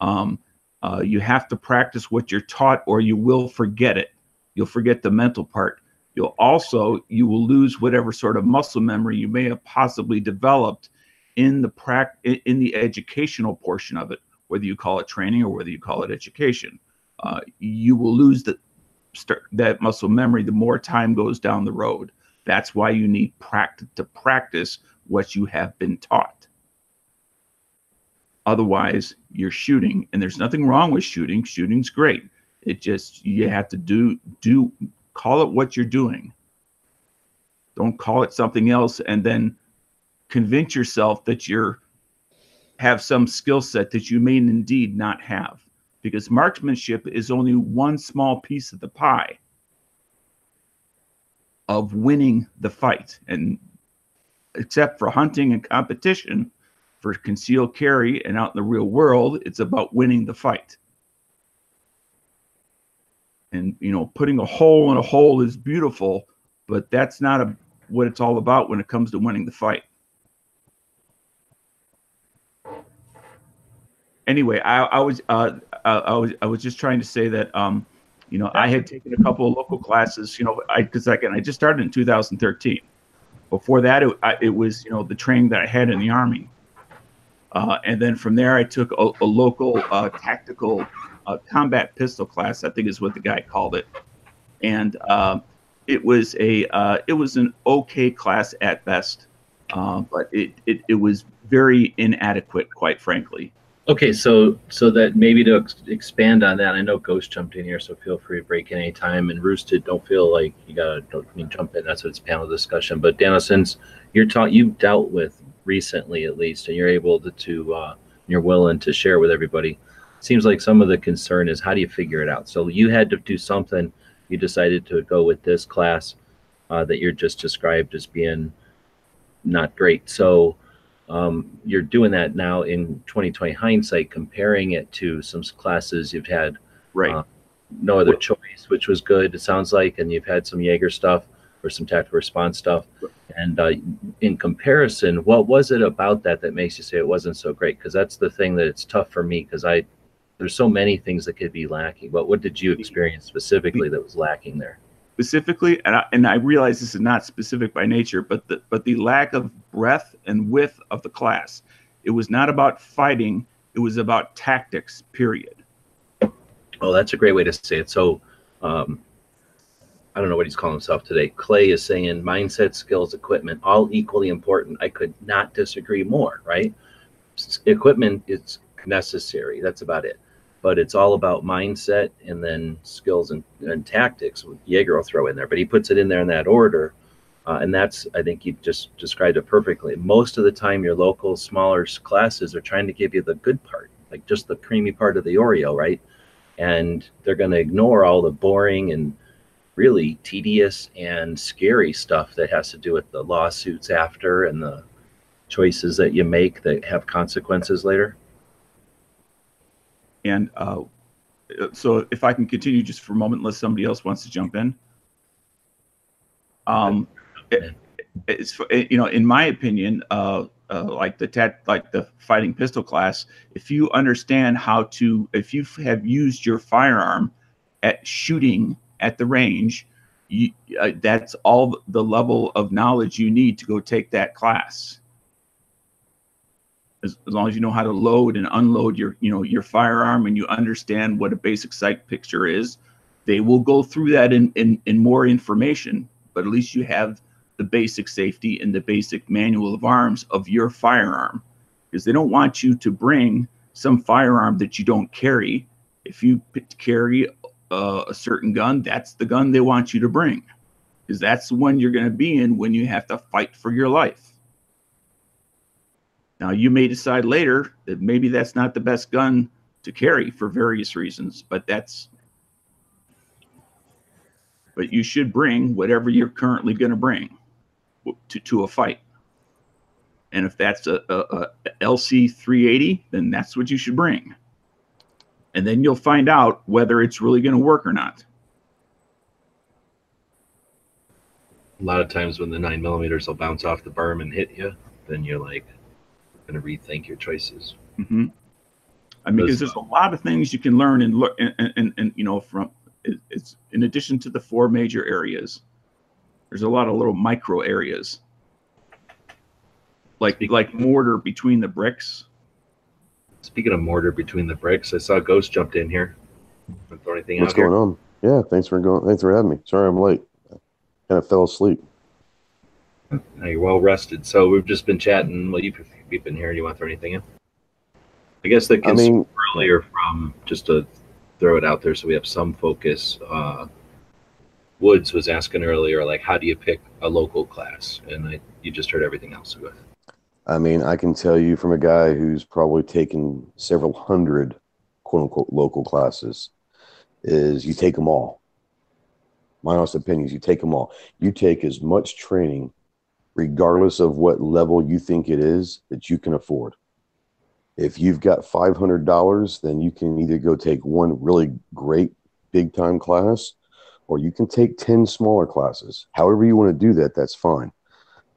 Um, uh, you have to practice what you're taught, or you will forget it. You'll forget the mental part you'll also you will lose whatever sort of muscle memory you may have possibly developed in the prac in the educational portion of it whether you call it training or whether you call it education uh, you will lose the that muscle memory the more time goes down the road that's why you need practice to practice what you have been taught. Otherwise you're shooting and there's nothing wrong with shooting. Shooting's great. It just you have to do do call it what you're doing. Don't call it something else and then convince yourself that you're have some skill set that you may indeed not have. Because marksmanship is only one small piece of the pie of winning the fight. And except for hunting and competition for concealed carry and out in the real world it's about winning the fight. And you know putting a hole in a hole is beautiful but that's not a, what it's all about when it comes to winning the fight. Anyway i, I was uh, I, I was i was just trying to say that um you know i had taken a couple of local classes you know i because again i just started in 2013 before that it, I, it was you know the training that i had in the army. Uh, and then from there i took a, a local uh, tactical uh, combat pistol class, I think is what the guy called it, and um, it was a uh, it was an okay class at best, uh, but it, it it was very inadequate, quite frankly. Okay, so so that maybe to ex- expand on that, I know Ghost jumped in here, so feel free to break in anytime. And Roosted, don't feel like you gotta don't I mean, jump in. That's what it's panel discussion. But Daniel, since you're taught, you've dealt with recently at least, and you're able to, to uh, you're willing to share with everybody. Seems like some of the concern is how do you figure it out? So you had to do something. You decided to go with this class uh, that you're just described as being not great. So um, you're doing that now in 2020 hindsight, comparing it to some classes you've had Right. Uh, no other choice, which was good. It sounds like, and you've had some Yeager stuff or some tactical response stuff. And uh, in comparison, what was it about that that makes you say it wasn't so great? Because that's the thing that it's tough for me because I there's so many things that could be lacking. But what did you experience specifically that was lacking there? Specifically, and I, and I realize this is not specific by nature, but the but the lack of breadth and width of the class. It was not about fighting; it was about tactics. Period. Oh, that's a great way to say it. So, um, I don't know what he's calling himself today. Clay is saying mindset, skills, equipment, all equally important. I could not disagree more, right? Equipment is necessary. That's about it. But it's all about mindset and then skills and, and tactics. Yeager will throw in there, but he puts it in there in that order. Uh, and that's, I think you just described it perfectly. Most of the time, your local, smaller classes are trying to give you the good part, like just the creamy part of the Oreo, right? and they're going to ignore all the boring and really tedious and scary stuff that has to do with the lawsuits after and the choices that you make that have consequences later. And uh, so, if I can continue just for a moment, unless somebody else wants to jump in. Um, it, it's you know, in my opinion, uh, uh, like the tat, like the fighting pistol class, if you understand how to, if you have used your firearm at shooting at the range, you, uh, that's all the level of knowledge you need to go take that class. As, as long as you know how to load and unload your, you know, your firearm and you understand what a basic sight picture is, they will go through that in, in, in more information, but at least you have the basic safety and the basic manual of arms of your firearm because they don't want you to bring some firearm that you don't carry. If you carry uh, a certain gun, that's the gun they want you to bring because that's the one you're going to be in when you have to fight for your life. Now, you may decide later that maybe that's not the best gun to carry for various reasons, but that's but you should bring whatever you're currently going to bring to, to a fight. And if that's a, a, a LC 380, then that's what you should bring. And then you'll find out whether it's really going to work or not. A lot of times when the nine millimeters will bounce off the berm and hit you, then you're like going to rethink your choices. hmm I mean, because there's a lot of things you can learn and look and, and, and, and you know from it, it's in addition to the four major areas. There's a lot of little micro areas, like like mortar between the bricks. Speaking of mortar between the bricks, I saw a Ghost jumped in here. Anything What's out here? going on? Yeah, thanks for going. Thanks for having me. Sorry I'm late. Kind of fell asleep. Now you're well rested. So we've just been chatting. Well, you've, you've been here. Do you want to throw anything in? I guess the I concern mean, earlier from just to throw it out there so we have some focus. Uh, Woods was asking earlier, like, how do you pick a local class? And I, you just heard everything else. So go ahead. I mean, I can tell you from a guy who's probably taken several hundred quote unquote local classes is you take them all. My honest opinion is you take them all. You take as much training, regardless of what level you think it is, that you can afford. If you've got $500, then you can either go take one really great big time class or you can take 10 smaller classes. However, you want to do that, that's fine.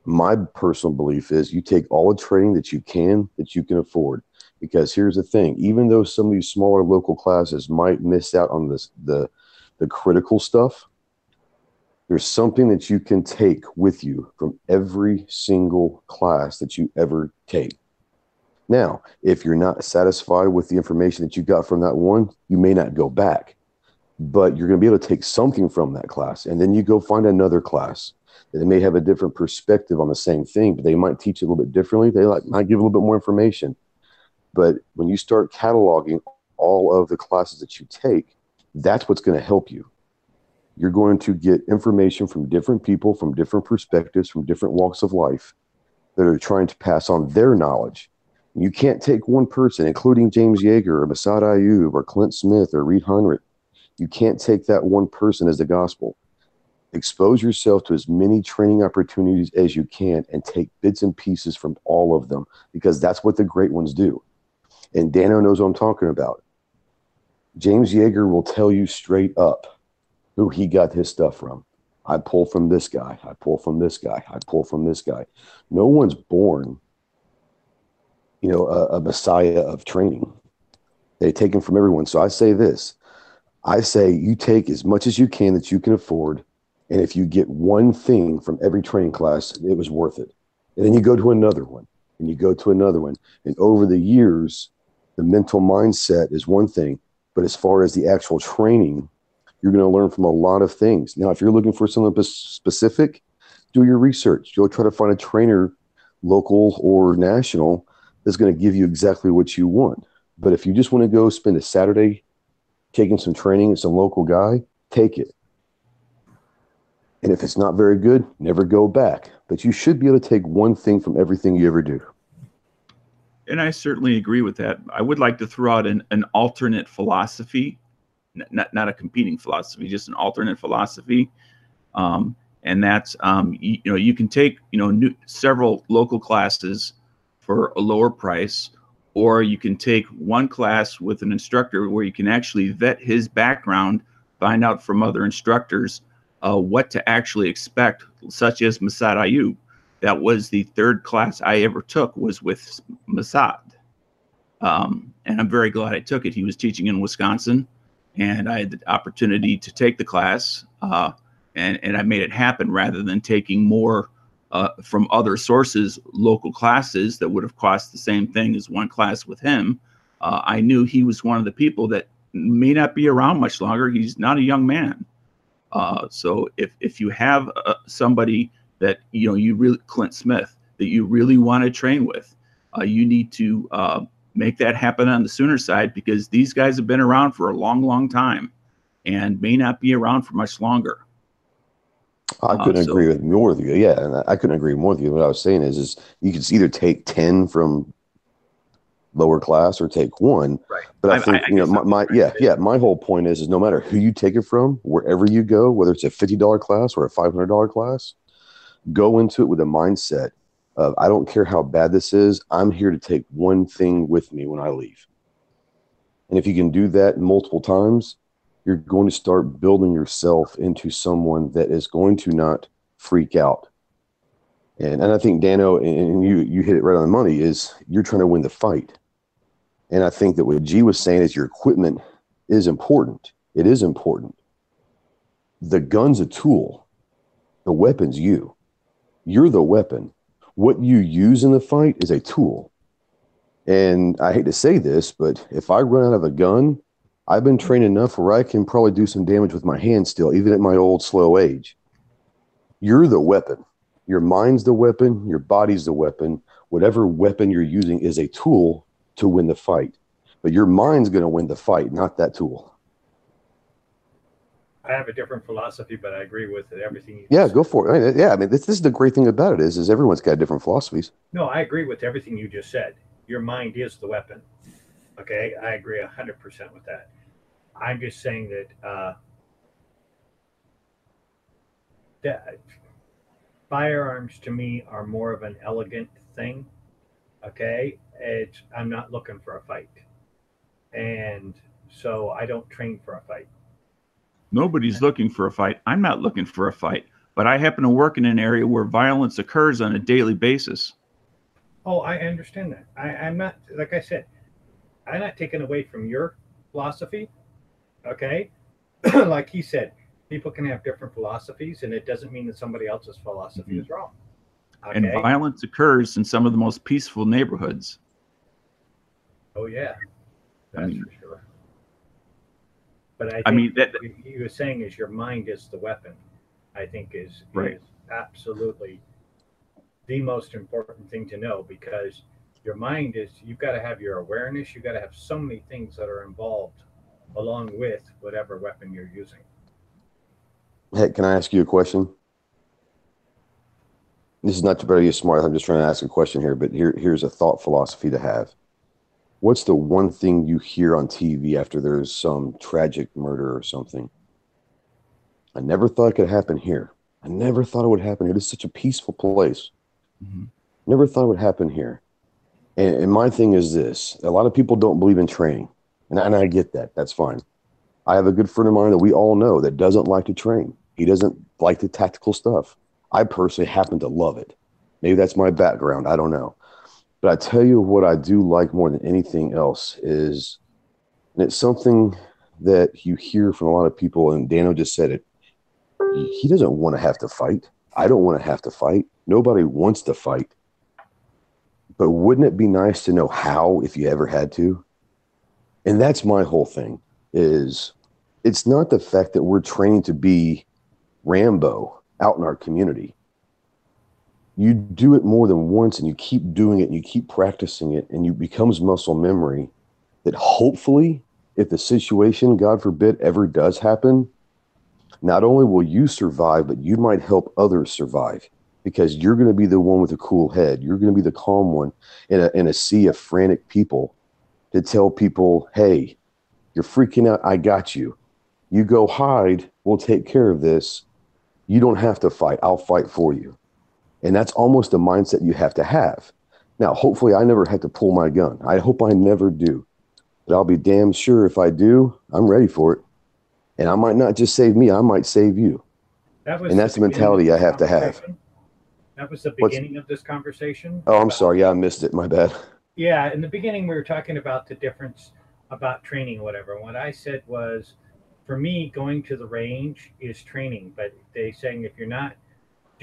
My personal belief is you take all the training that you can, that you can afford. Because here's the thing even though some of these smaller local classes might miss out on this, the, the critical stuff, there's something that you can take with you from every single class that you ever take. Now, if you're not satisfied with the information that you got from that one, you may not go back, but you're going to be able to take something from that class. And then you go find another class. They may have a different perspective on the same thing, but they might teach a little bit differently. They like, might give a little bit more information. But when you start cataloging all of the classes that you take, that's what's going to help you. You're going to get information from different people, from different perspectives, from different walks of life that are trying to pass on their knowledge. You can't take one person, including James Yeager or Masad Ayub or Clint Smith or Reed Heinrich. You can't take that one person as the gospel. Expose yourself to as many training opportunities as you can and take bits and pieces from all of them because that's what the great ones do. And Dano knows what I'm talking about. James Yeager will tell you straight up who he got his stuff from. I pull from this guy. I pull from this guy. I pull from this guy. No one's born, you know, a, a messiah of training. They take him from everyone. So I say this I say you take as much as you can that you can afford. And if you get one thing from every training class, it was worth it. And then you go to another one and you go to another one. And over the years, the mental mindset is one thing. But as far as the actual training, you're going to learn from a lot of things. Now, if you're looking for something specific, do your research. You'll try to find a trainer, local or national, that's going to give you exactly what you want. But if you just want to go spend a Saturday taking some training at some local guy, take it. And if it's not very good, never go back. But you should be able to take one thing from everything you ever do. And I certainly agree with that. I would like to throw out an, an alternate philosophy not not a competing philosophy, just an alternate philosophy. Um, and that's um, you, you, know you can take you know new, several local classes for a lower price, or you can take one class with an instructor where you can actually vet his background, find out from other instructors uh, what to actually expect, such as Masad Ayub. That was the third class I ever took was with Masad. Um, and I'm very glad I took it. He was teaching in Wisconsin and I had the opportunity to take the class, uh, and and I made it happen rather than taking more uh, from other sources, local classes that would have cost the same thing as one class with him. Uh, I knew he was one of the people that may not be around much longer. He's not a young man, uh, so if if you have uh, somebody that you know you really Clint Smith that you really want to train with, uh, you need to make that happen on the Sooner side because these guys have been around for a long, long time and may not be around for much longer. I couldn't um, so, agree with more with you. Yeah, and I couldn't agree more with you. What I was saying is, is you could either take ten from lower class or take one. Right. But I, I think I, I you know my, my yeah yeah my whole point is is no matter who you take it from, wherever you go, whether it's a fifty dollar class or a five hundred dollar class, go into it with a mindset of I don't care how bad this is, I'm here to take one thing with me when I leave. And if you can do that multiple times, you're going to start building yourself into someone that is going to not freak out. And, and I think Dano and you you hit it right on the money is you're trying to win the fight. And I think that what G was saying is your equipment is important. It is important. The gun's a tool. The weapon's you. You're the weapon what you use in the fight is a tool. And I hate to say this, but if I run out of a gun, I've been trained enough where I can probably do some damage with my hand still, even at my old slow age. You're the weapon. Your mind's the weapon, your body's the weapon. Whatever weapon you're using is a tool to win the fight. But your mind's going to win the fight, not that tool. I have a different philosophy, but I agree with everything. You yeah, go for it. I mean, yeah, I mean, this, this is the great thing about it is, is everyone's got different philosophies. No, I agree with everything you just said. Your mind is the weapon. Okay, I agree hundred percent with that. I'm just saying that uh, that firearms to me are more of an elegant thing. Okay, it's I'm not looking for a fight, and so I don't train for a fight. Nobody's looking for a fight. I'm not looking for a fight, but I happen to work in an area where violence occurs on a daily basis. Oh, I understand that. I, I'm not, like I said, I'm not taking away from your philosophy. Okay. like he said, people can have different philosophies, and it doesn't mean that somebody else's philosophy mm-hmm. is wrong. Okay? And violence occurs in some of the most peaceful neighborhoods. Oh, yeah. That's I mean, for sure. But I, I mean, that, he was saying is your mind is the weapon. I think is, right. is absolutely the most important thing to know because your mind is you've got to have your awareness. You've got to have so many things that are involved along with whatever weapon you're using. Hey, can I ask you a question? this is not to better you smart. I'm just trying to ask a question here, but here here's a thought philosophy to have. What's the one thing you hear on TV after there's some tragic murder or something? I never thought it could happen here. I never thought it would happen here. This is such a peaceful place. Mhm. Never thought it would happen here. And, and my thing is this a lot of people don't believe in training. And, and I get that. That's fine. I have a good friend of mine that we all know that doesn't like to train. He doesn't like the tactical stuff. I personally happen to love it. Maybe that's my background. I don't know. But I tell you what I do like more than anything else is, and it's something that you hear from a lot of people, and Dano just said it. He doesn't want to have to fight. I don't want to have to fight. Nobody wants to fight. But wouldn't it be nice to know how if you ever had to? And that's my whole thing is it's not the fact that we're trained to be Rambo out in our community. You do it more than once and you keep doing it and you keep practicing it and you becomes muscle memory that hopefully if the situation, God forbid, ever does happen, not only will you survive, but you might help others survive because you're going to be the one with a cool head. You're going to be the calm one in a, in a sea of frantic people to tell people, hey, you're freaking out. I got you. You go hide. We'll take care of this. You don't have to fight. I'll fight for you. And that's almost the mindset you have to have. Now, hopefully, I never have to pull my gun. I hope I never do. But I'll be damn sure if I do, I'm ready for it. And I might not just save me, I might save you. That was And that's the beginning mentality I have to have. That was the What's- beginning of this conversation. Oh, I'm sorry. Yeah, I missed it. My bad. Yeah, in the beginning, we were talking about the difference about training, or whatever. What I said was, for me, going to the range is training, but they saying if you're not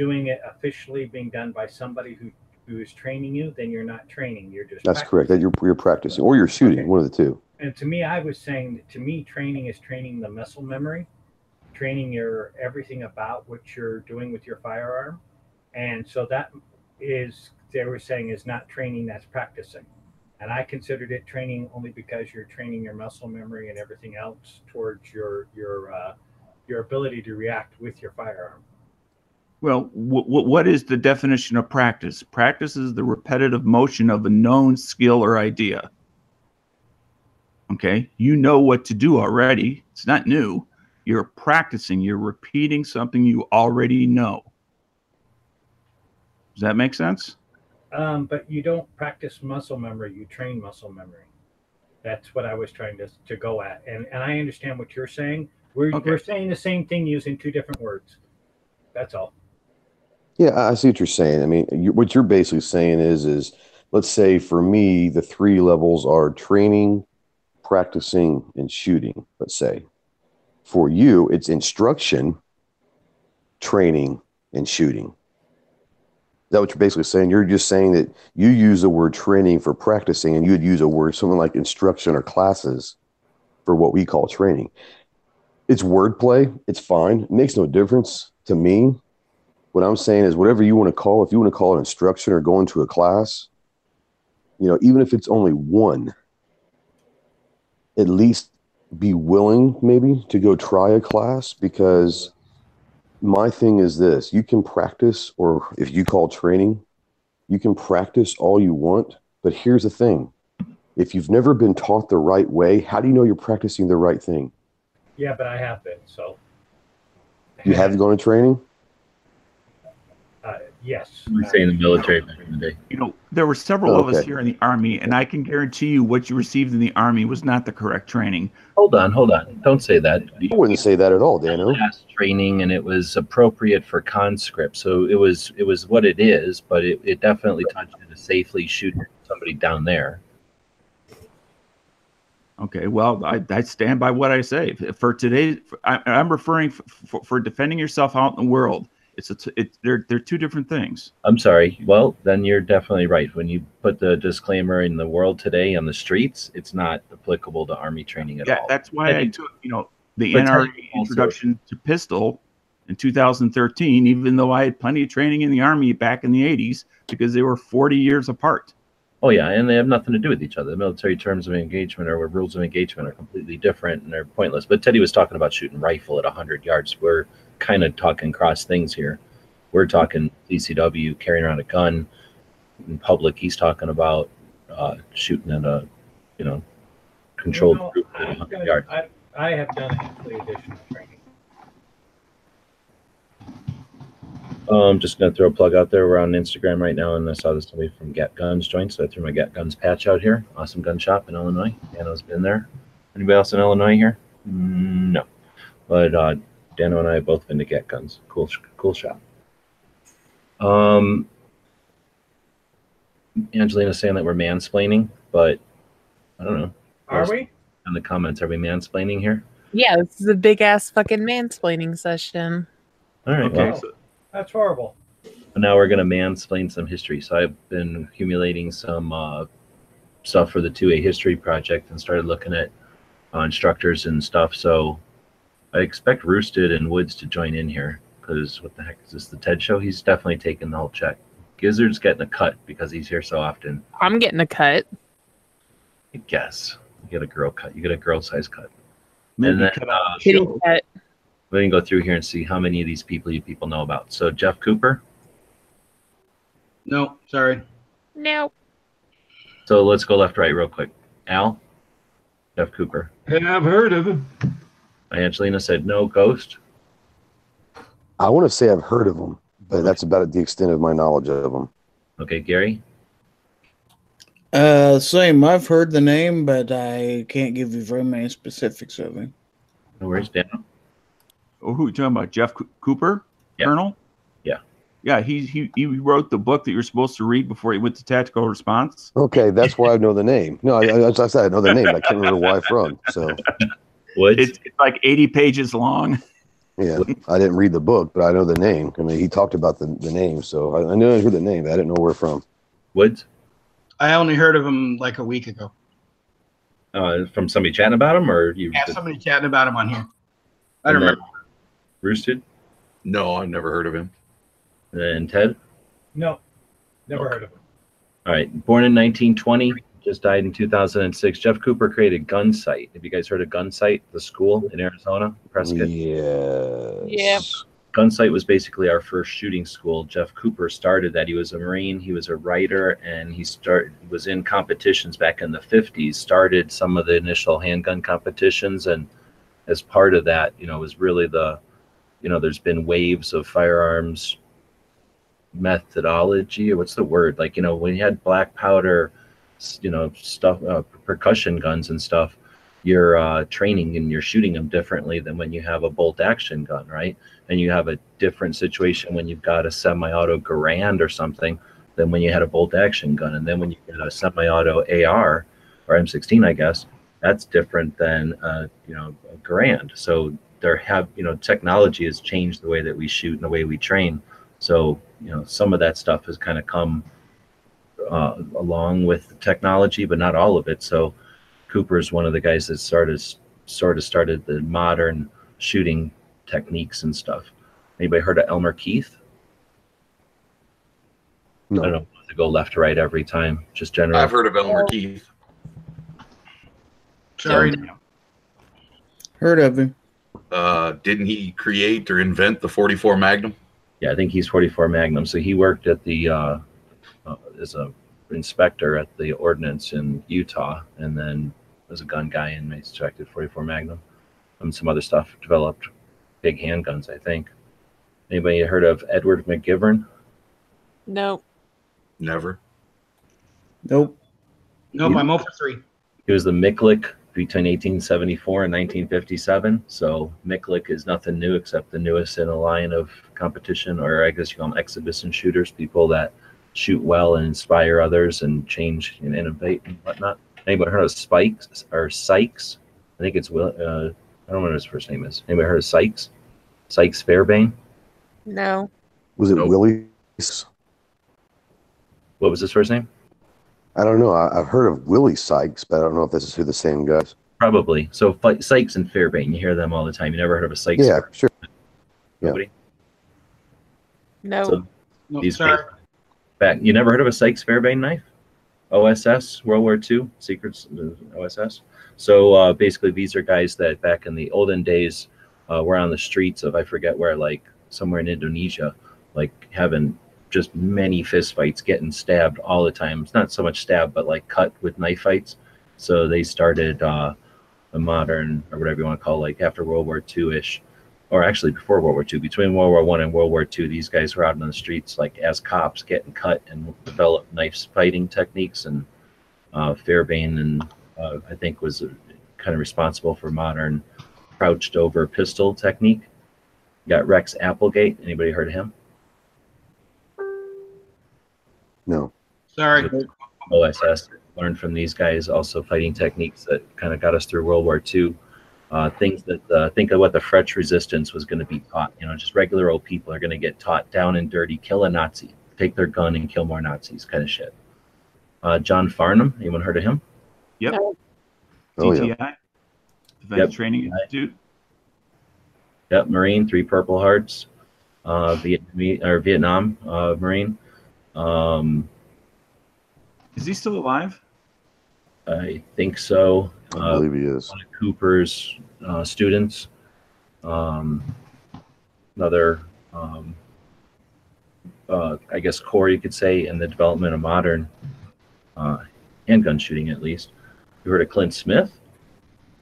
doing it officially being done by somebody who who is training you, then you're not training. You're just That's practicing. correct. That you're, you're practicing or you're shooting, Okay. one of the two. And to me, I was saying that to me, training is training the muscle memory, training your everything about what you're doing with your firearm. And so that is, they were saying, is not training, that's practicing. And I considered it training only because you're training your muscle memory and everything else towards your your uh, your ability to react with your firearm. Well, w- w- what is the definition of practice? Practice is the repetitive motion of a known skill or idea. Okay, you know what to do already. It's not new. You're practicing, you're repeating something you already know. Does that make sense? Um, but you don't practice muscle memory, you train muscle memory. That's what I was trying to, to go at. And, and I understand what you're saying. We're, Okay. we're saying the same thing using two different words. That's all. Yeah, I see what you're saying. I mean, you, what you're basically saying is, is let's say for me, the three levels are training, practicing, and shooting. Let's say for you, it's instruction, training, and shooting. Is that what you're basically saying? You're just saying that you use the word training for practicing, and you would use a word something like instruction or classes for what we call training. It's wordplay. It's fine. It makes no difference to me what I'm saying is whatever you want to call, if you want to call it instruction or going to a class, you know, even if it's only one, at least be willing maybe to go try a class because my thing is this you can practice, or if you call training, you can practice all you want. But here's the thing if you've never been taught the right way, how do you know you're practicing the right thing? Yeah, but I have been. So You have gone to training? Yes. We say in the military back in the day. You know, there were several of us here in the Army, and I can guarantee you what you received in the Army was not the correct training. Hold on, hold on. Don't say that. I wouldn't say that at all, Dano. Class training and it was appropriate for conscript. So it was it was what it is, but it, it definitely taught you to safely shoot somebody down there. Okay, well, I, I stand by what I say. For today, I, I'm referring f for, for defending yourself out in the world. It's a t- it, they're they're two different things. I'm sorry. Well, then you're definitely right. When you put the disclaimer in the world today on the streets, it's not applicable to army training at Yeah, all. that's why I And- took you know the NRA introduction to pistol in 2013, even though I had plenty of training in the Army back in the 80s because they were 40 years apart. Oh yeah, and they have nothing to do with each other. The military terms of engagement or rules of engagement are completely different and they're pointless. But Teddy was talking about shooting rifle at 100 yards. We're kind of talking cross things here. we're talking CCW carrying around a gun in public. He's talking about uh, shooting at a, you know, controlled Well, group at I'm 100 gonna- yards. I, I have done actually additional training. Um, I'm just gonna throw a plug out there. We're on Instagram right now, and I saw this somebody from Get Guns joined, so I threw my Get Guns patch out here. Awesome gun shop in Illinois. Dano's been there. Anybody else in Illinois here? No, but uh, Dano and I have both been to Get Guns. Cool, cool shop. Um, Angelina's saying that we're mansplaining, but I don't know. Are we? In the comments, are we mansplaining here? Yeah, this is a big ass fucking mansplaining session. All right. Okay. Well, so- That's horrible. now we're going to mansplain some history. So I've been accumulating some uh, stuff for the 2A history project and started looking at uh, instructors and stuff. So I expect Roosted and Woods to join in here because what the heck is this? The TED show? He's definitely taking the whole check. Gizzard's getting a cut because he's here so often. I'm getting a cut. I guess you get a girl cut. You get a girl size cut. Maybe and then cut out uh, the Kitty show. cut. we can go through here and see how many of these people you people know about. So Jeff Cooper. No, sorry. No. So let's go left right real quick. Al. Jeff Cooper. I've heard of him. Angelina said no ghost. I want to say I've heard of them, but that's about the extent of my knowledge of them. Okay, Gary. Uh, same. I've heard the name, but I can't give you very many specifics of him. No worries, Dan. Oh, who are you talking about? Jeff Cooper, Yeah. Colonel. Yeah. Yeah, he, he he wrote the book that you're supposed to read before he went to tactical response. Okay, that's why I know the name. No, I, I, as I said, I know the name. I can't remember why from. So Woods. It's, it's like 80 pages long. yeah, I didn't read the book, but I know the name. I mean, he talked about the, the name, so I, I knew I heard the name. But I didn't know where from. Woods. I only heard of him like a week ago. Uh, from somebody chatting about him, or you? Yeah, somebody chatting about him on here. I And don't remember. Roosted No, I've never heard of him. and Ted. No, never heard of him. All right, born in 1920, just died in 2006. Jeff Cooper created Gunsite. Have you guys heard of Gunsite, the school in Arizona, Prescott? Yes. Yep. Gunsite was basically our first shooting school. Jeff Cooper started that. He was a Marine, he was a writer, and he started was in competitions back in the 50s. Started some of the initial handgun competitions, and as part of that, you know, was really the, you know, there's been waves of firearms methodology, or what's the word? Like, you know, when you had black powder, s- you know, stuff, uh, percussion guns and stuff, you're uh, training and you're shooting them differently than when you have a bolt action gun, right? and you have a different situation when you've got a semi-auto Garand or something than when you had a bolt action gun. And then when you get a semi-auto AR or M16, I guess that's different than uh, you know a Garand. So there have you know technology has changed the way that we shoot and the way we train. So you know some of that stuff has kind of come uh, along with technology, but not all of it. So Cooper is one of the guys that started sort of started the modern shooting techniques and stuff. Anybody heard of Elmer Keith? I don't No. know if to go left to right every time. Just general. I've heard of Elmer Keith. Sorry. Heard of him. Uh, didn't he create or invent the 44 Magnum? Yeah, I think he's 44 Magnum. So he worked at the uh, as a inspector at the ordnance in Utah, and then was a gun guy and inspected 44 Magnum and some other stuff. Developed big handguns, I think. Anybody heard of Edward McGivern? No. Never. Nope. Nope, I'm 0 for 3. He was the Miculek between 1874 and 1957. So Miculek is nothing new except the newest in a line of competition, or I guess you call them exhibition shooters, people that shoot well and inspire others and change and innovate and whatnot. Anybody heard of Spikes or Sykes? I think it's Will. Uh, I don't know what his first name is. Anybody heard of Sykes? Sykes Fairbairn. No. Was it Nope. Willie's? What was his first name? I don't know. I, I've heard of Willie Sykes, but I don't know if this is who the same guys. Probably. So Fi- Sykes and Fairbairn. You hear them all the time. You never heard of a Sykes? Yeah, sure. yeah. Nobody? No. So Nope, These sorry. You never heard of a Sykes Fairbairn knife? OSS, World War II, Secrets, uh, OSS. So uh, basically, these are guys that back in the olden days uh, were on the streets of, I forget where, like somewhere in Indonesia, like having just many fist fights, getting stabbed all the time. It's not so much stabbed, but like cut with knife fights. So they started uh, a modern or whatever you want to call it, like after World War II ish, or actually before World War II, between World War One and World War II, these guys were out on the streets like as cops getting cut and developed knife fighting techniques. And uh, Fairbairn and uh, I think was uh, kind of responsible for modern crouched over pistol technique. You got Rex Applegate. Anybody heard of him? No. Sorry. OSS learned from these guys also fighting techniques that kind of got us through World War II. Uh, things that uh, think of what the French resistance was going to be taught. You know, just regular old people are going to get taught down and dirty, kill a Nazi, take their gun and kill more Nazis, kind of shit. Uh, John Farnham, anyone heard of him? Yep. Oh, yeah. DTI, Defense Yep. Training Institute. Yep, Marine, three Purple Hearts, uh, Vietnam or Vietnam uh, Marine. Um, Is he still alive? I think so. I Uh, believe he is. one of Cooper's uh, students. Um, another, um, uh, I guess, core you could say in the development of modern uh, handgun shooting, at least. You heard of Clint Smith?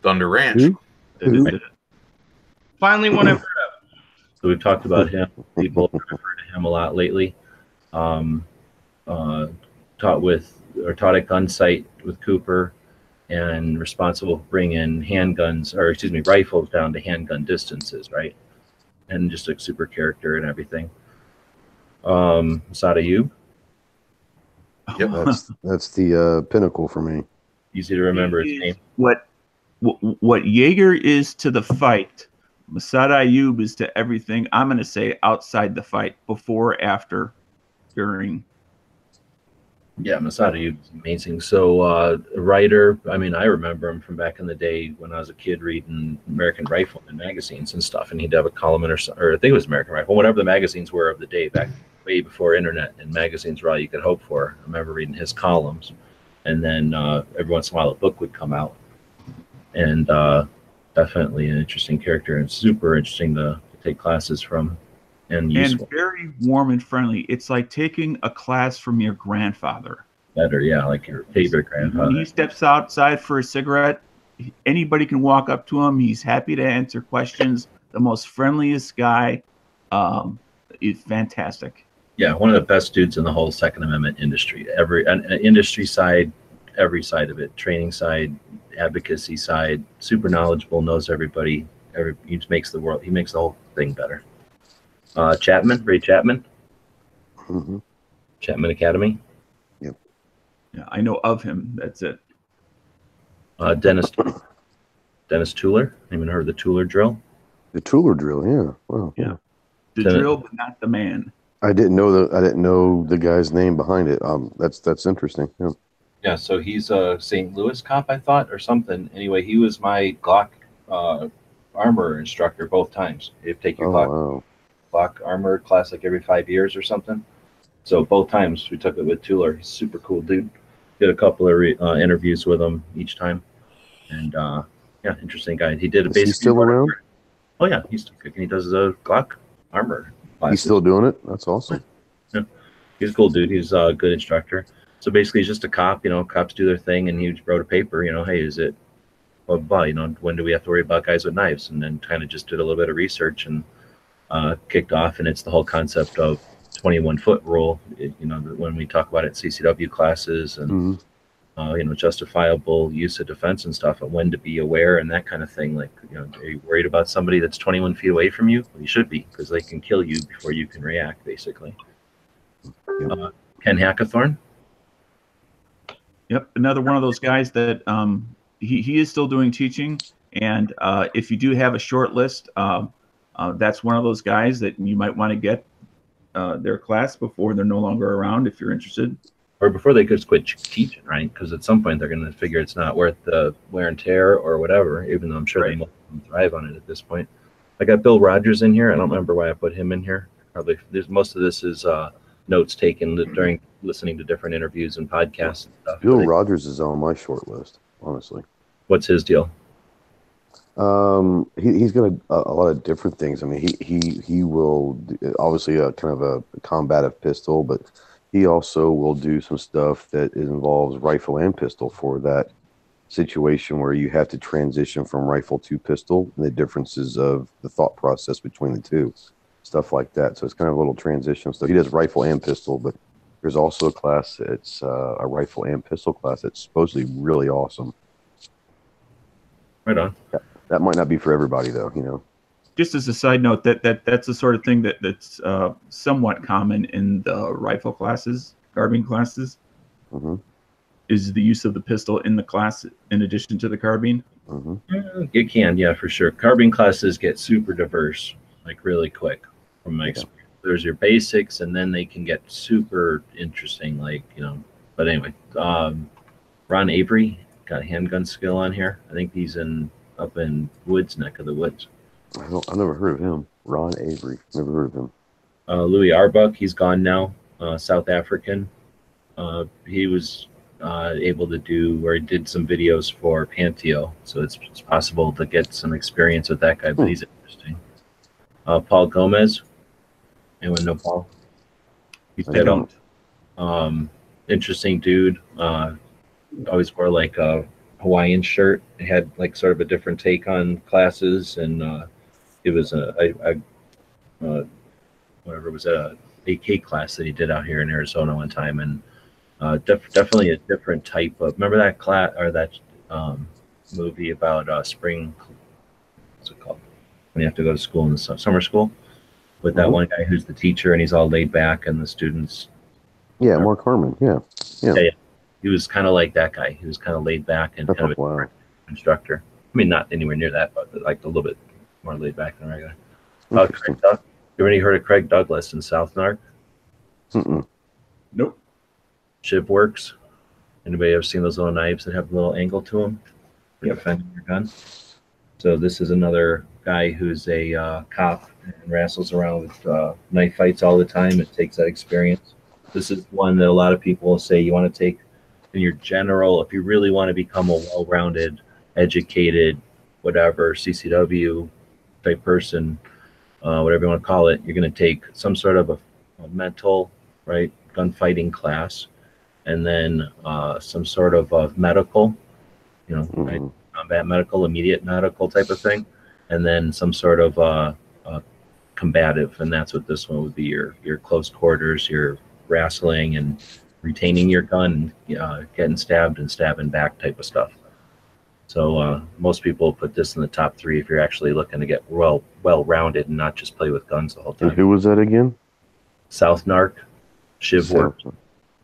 Thunder Ranch. Who? That is it. Finally, one I've heard of. So we've talked about him. People have referred to him a lot lately. Um, uh, taught with or taught at Gunsite with Cooper, and responsible for bringing handguns or excuse me rifles down to handgun distances, right? And just a super character and everything. Um, Sada Ayub, Yep. That's that's the uh, pinnacle for me. easy to remember his name. What what what Yeager is to the fight, Masad Ayub is to everything. I'm going to say outside the fight, before, after, during. Yeah, Masad is amazing. So, uh, writer, I mean, I remember him from back in the day when I was a kid reading American Rifleman magazines and stuff, and he'd have a column in or, or I think it was American Rifle, whatever the magazines were of the day back way before internet and magazines were all you could hope for. I remember reading his columns, and then uh, every once in a while a book would come out, and uh, definitely an interesting character and super interesting to, to take classes from and useful. And very warm and friendly. It's like taking a class from your grandfather. Better, yeah, like your favorite When grandfather. he steps outside for a cigarette, anybody can walk up to him. He's happy to answer questions. The most friendliest guy. Um, it's fantastic. yeah, one of the best dudes in the whole Second Amendment industry. Every an, an industry side, every side of it, training side, advocacy side, super knowledgeable, knows everybody. Every he makes the world, he makes the whole thing better. Uh, Chapman, Ray Chapman, hmm Chapman Academy. Yep. Yeah, I know of him. That's it. Uh, Dennis, Dennis Tueller. Anyone heard of the Tueller drill? The Tueller drill, yeah. Wow. Yeah. The Lieutenant- drill, but not the man. I didn't know the I didn't know the guy's name behind it. Um, that's that's interesting. Yeah. Yeah, so he's a St. Louis cop, I thought, or something. Anyway, he was my Glock uh, armor instructor both times. He'd take your Oh Glock wow. Glock armor class like every five years or something. So both times we took it with Tueller. He's a super cool dude. Did a couple of re, uh, interviews with him each time, and uh, yeah, interesting guy. He did a basically. still around? Oh yeah, he's still kicking. He does a Glock armor. He's still doing it. That's awesome. Yeah. He's a cool dude. He's a good instructor. So basically, he's just a cop. You know, cops do their thing, and he wrote a paper. You know, hey, is it blah blah? blah, You know, when do we have to worry about guys with knives? And then kind of just did a little bit of research and uh, kicked off. And it's the whole concept of 21 foot rule. It, you know, when we talk about it CCW classes and hmm uh, you know, justifiable use of defense and stuff, and when to be aware and that kind of thing. Like, you know, are you worried about somebody that's 21 feet away from you? Well, you should be because they can kill you before you can react, basically. Yep. Uh, Ken Hackathorn. Yep, another one of those guys that um, he, he is still doing teaching. And uh, if you do have a short list, um, uh, that's one of those guys that you might want to get uh, their class before they're no longer around if you're interested. or before they just quit teaching, right? Because at some point they're going to figure it's not worth the wear and tear or whatever. Even though I'm sure they Right. most of thrive on it at this point. I got Bill Rogers in here. I don't remember why I put him in here. Probably there's most of this is uh, notes taken li- during listening to different interviews and podcasts and stuff. Bill Rogers is on my short list. Honestly, What's his deal? Um, he, he's got a, a lot of different things. I mean, he he he will obviously a kind of a combative pistol, but he also will do some stuff that involves rifle and pistol for that situation where you have to transition from rifle to pistol and the differences of the thought process between the two, stuff like that. So it's kind of a little transition. So he does rifle and pistol, but there's also a class It's uh, a rifle and pistol class that's supposedly really awesome. Right on. That might not be for everybody though, you know. Just as a side note, that that that's the sort of thing that that's uh, somewhat common in the rifle classes, carbine classes, hmm is the use of the pistol in the class in addition to the carbine. hmm It can, yeah, for sure. Carbine classes get super diverse, like really quick from my Yeah. experience. There's your basics, and then they can get super interesting, like, you know. But anyway, um, Ron Avery got handgun skill on here. I think he's in up in Woods, neck of the woods. I don't, I've never heard of him. Ron Avery. Never heard of him. Uh, Louis Awerbuck, he's gone now, uh, South African. Uh, he was uh, able to do, or he did some videos for Panteao, so it's, it's possible to get some experience with that guy, but Hmm. he's interesting. Uh, Paul Gomez, anyone know Paul? He's dead Um, interesting dude. Uh, always wore like a Hawaiian shirt. It had like sort of a different take on classes, and uh, it was a, a, a uh, whatever it was a AK class that he did out here in Arizona one time, and uh, def- definitely a different type of. Remember that class or that um, movie about uh, spring? What's it called? When you have to go to school in the su- summer school with that Mhm. one guy who's the teacher and he's all laid back, and the students Yeah, Mark Harmon. Yeah. Yeah. Yeah, yeah. He was kind of like that guy. He was kind of laid back and kind of a wow. instructor. I mean, not anywhere near that, but like a little bit more laid back than regular. Uh, Interesting. Craig Doug- you already heard of Craig Douglas in South Narc? Mm-mm. Nope. Shiv Works. Anybody ever seen those little knives that have a little angle to them? You defending your gun. So this is another guy who's a uh, cop and wrestles around with uh, knife fights all the time. It takes that experience. This is one that a lot of people will say you want to take in your general, if you really want to become a well-rounded, educated, whatever CCW type person, uh, whatever you want to call it, you're going to take some sort of a, a mental, right, gunfighting class, and then uh, some sort of uh, medical, you know, right, Mhm. combat medical, immediate medical type of thing, and then some sort of uh, uh, combative, and that's what this one would be: your your close quarters, your wrestling, and retaining your gun, uh, getting stabbed and stabbing back type of stuff. So uh, most people put this in the top three if you're actually looking to get well well rounded and not just play with guns all the whole And time. who was that again? South Narc, Shiv Work.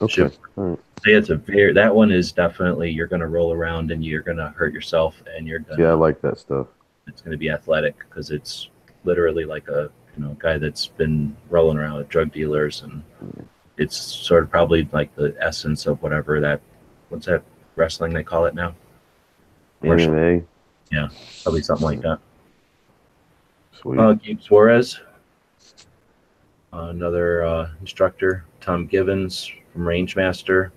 Okay. Shiv right. say it's a very that one is definitely you're going to roll around and you're going to hurt yourself and you're going Yeah, I like that stuff. it's going to be athletic because it's literally like a you know guy that's been rolling around with drug dealers and it's sort of probably like the essence of whatever that what's that wrestling they call it now? Martial- MMA. probably something like that. Sweet. uh, Gabe Suarez. Uh, another uh, instructor Tom Givens from Rangemaster.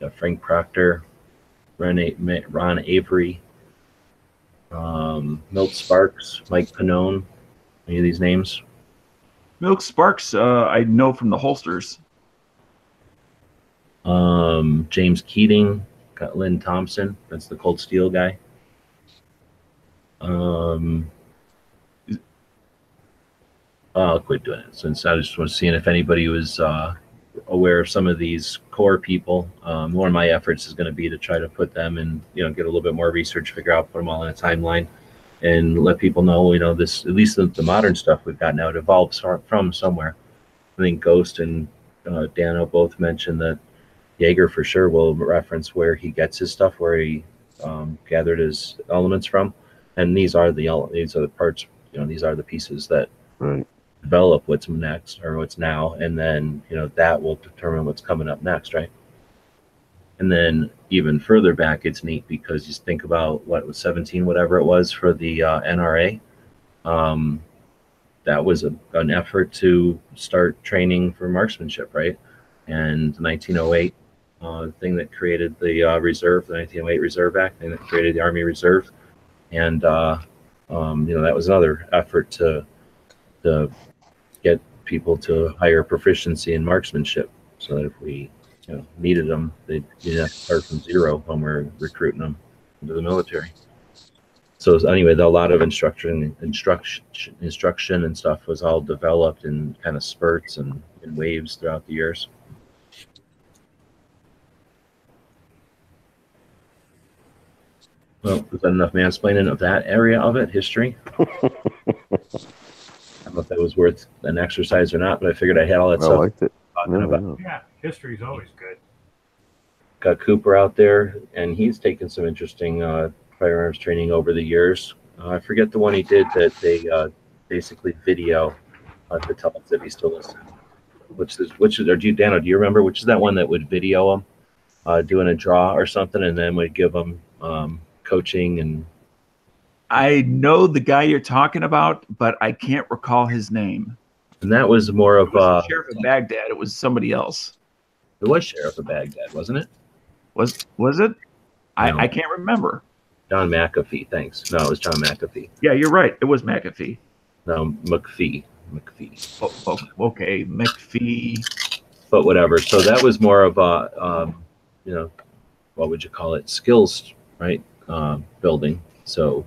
Got Frank Proctor Ron, Ron Avery. Um, Milt Sparks Mike Pannone any of these names? Milt Sparks, uh, I know from the holsters. Um, James Keating, got Lynn Thompson. That's the Cold Steel guy. Um, I'll quit doing it since I just was seeing if anybody was uh, aware of some of these core people. Um, one of my efforts is going to be to try to put them and you know get a little bit more research, figure out, put them all in a timeline, and let people know you know this at least the, the modern stuff we've got now it evolves from- somewhere. I think Ghost and uh, Dano both mentioned that Yeager for sure will reference where he gets his stuff, where he um, gathered his elements from, and these are the these are the parts. You know, these are the pieces that right. develop what's next or what's now, and then you know that will determine what's coming up next, right? And then even further back, it's neat because you think about what was 17, whatever it was for the uh, NRA. Um, that was a, an effort to start training for marksmanship, right? And 1908 uh, thing that created the uh, reserve, the 1908 Reserve Act, thing that created the Army Reserve, and uh, um, you know, that was another effort to to get people to higher proficiency in marksmanship, so that if we you know needed them, they didn't have to start from zero when we're recruiting them into the military. So anyway, a lot of instruction, instruction, instruction and stuff was all developed in kind of spurts and waves throughout the years. Well, was that enough mansplaining of that area of it, history? I don't know if that was worth an exercise or not, but I figured I had all that I stuff liked it. talking No, about. Yeah, history's always good. Got Cooper out there, and he's taken some interesting uh, firearms training over the years. Uh, I forget the one he did that they uh, basically video uh, to tell us if he's still listening. Which is which is or do you Dano? Do you remember which is that one that would video him uh, doing a draw or something, and then would give him um, coaching and I know the guy you're talking about, but I can't recall his name. and that was more of uh, wasn't Sheriff of Baghdad. It was somebody else. it was sheriff of Baghdad, wasn't it? Was was it? I, I can't remember. John McAfee. Thanks. No, it was John McAfee. Yeah, you're right. It was McAfee. No, McPhee. McPhee. Oh, oh, okay, McPhee. but whatever. So that was more of a, um, you know, what would you call it? Skills, right? Um, building. So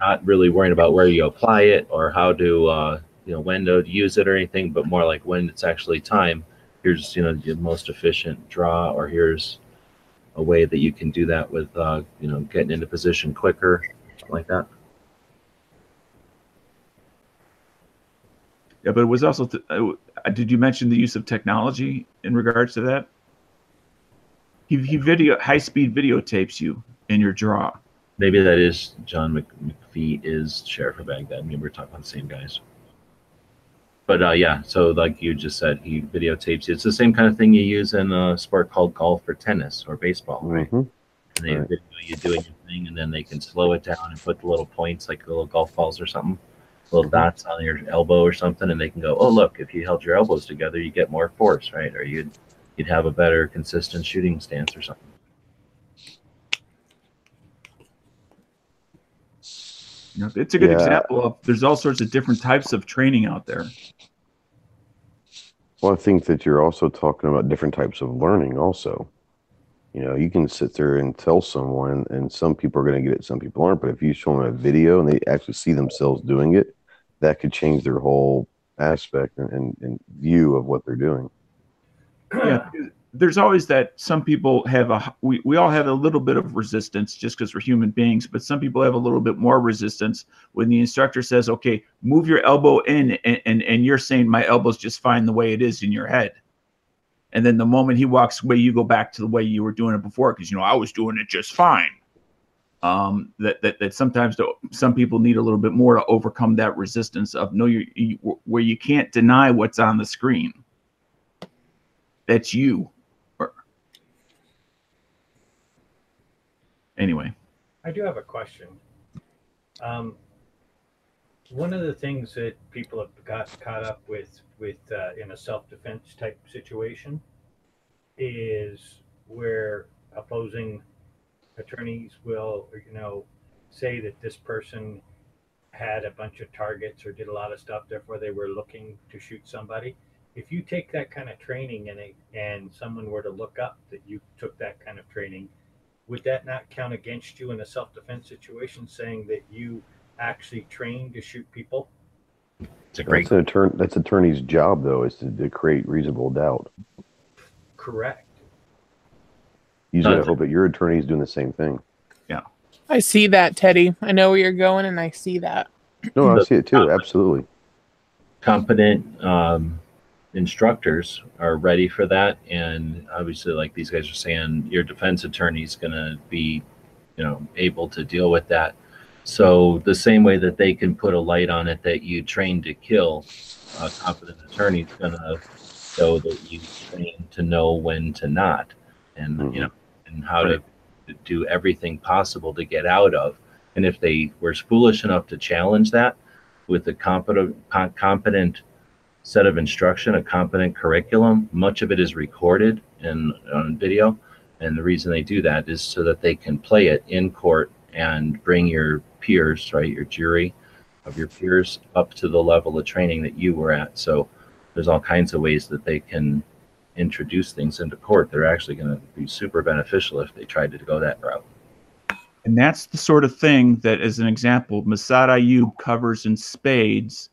not really worrying about where you apply it or how to, uh, you know, when to use it or anything, but more like when it's actually time. Here's, you know, the most efficient draw, or here's a way that you can do that with, uh, you know, getting into position quicker, like that. Yeah, but it was also. Uh, did you mention the use of technology in regards to that? He, he video high speed videotapes you in your draw. Maybe that is John Mc, McPhee is sheriff of Baghdad. Maybe we're talking about the same guys. But uh, yeah, so like you just said, he videotapes you. It's the same kind of thing you use in a sport called golf or tennis or baseball, right? Mhm. And they Right. video you doing your thing, and then they can slow it down and put the little points, like the little golf balls or something, little dots on your elbow or something, and they can go, oh look, if you held your elbows together, you get more force, right? Or you'd you'd have a better consistent shooting stance or something. You know, it's a good Yeah. example of there's all sorts of different types of training out there. Well, I think that you're also talking about different types of learning, also. You know, you can sit there and tell someone, and some people are going to get it, some people aren't. But if you show them a video and they actually see themselves doing it, that could change their whole aspect and, and, and view of what they're doing. yeah there's always that some people have a we, we all have a little bit of resistance just because we're human beings but some people have a little bit more resistance when the instructor says okay move your elbow in and and, and you're saying my elbow's just fine the way it is in your head. And then the moment he walks away you go back to the way you were doing it before because you know i was doing it just fine. Um that that, that sometimes the, some people need a little bit more to overcome that resistance of no you, you where you can't deny what's on the screen. That's you. Anyway, I do have a question. Um, one of the things that people have got caught up with, with uh, in a self-defense type situation, is where opposing attorneys will, you know, say that this person had a bunch of targets or did a lot of stuff, therefore they were looking to shoot somebody. If you take that kind of training and and someone were to look up that you took that kind of training, would that not count against you in a self-defense situation, saying that you actually trained to shoot people? It's a great That's an attorney. That's attorney's job, though, is to, to create reasonable doubt. Correct. You just gotta hope that your attorney is doing the same thing. Yeah. I see that, Teddy. I know where you're going, and I see that. No, I see it too. Absolutely. competent um, instructors are ready for that. And obviously like these guys are saying your defense attorney is going to be you know able to deal with that. So the same way that they can put a light on it that you train to kill a competent attorney is going to show that you train to know when to not and you mm-hmm. know and how to do everything possible to get out of. And if they were foolish enough to challenge that with a competent competent set of instruction, a competent curriculum. Much of it is recorded and on video, and the reason they do that is so that they can play it in court and bring your peers, right? Your jury of your peers up to the level of training that you were at. So there's all kinds of ways that they can introduce things into court that are actually going to be super beneficial if they tried to go that route. And that's the sort of thing that, as an example, Masad Ayub covers in spades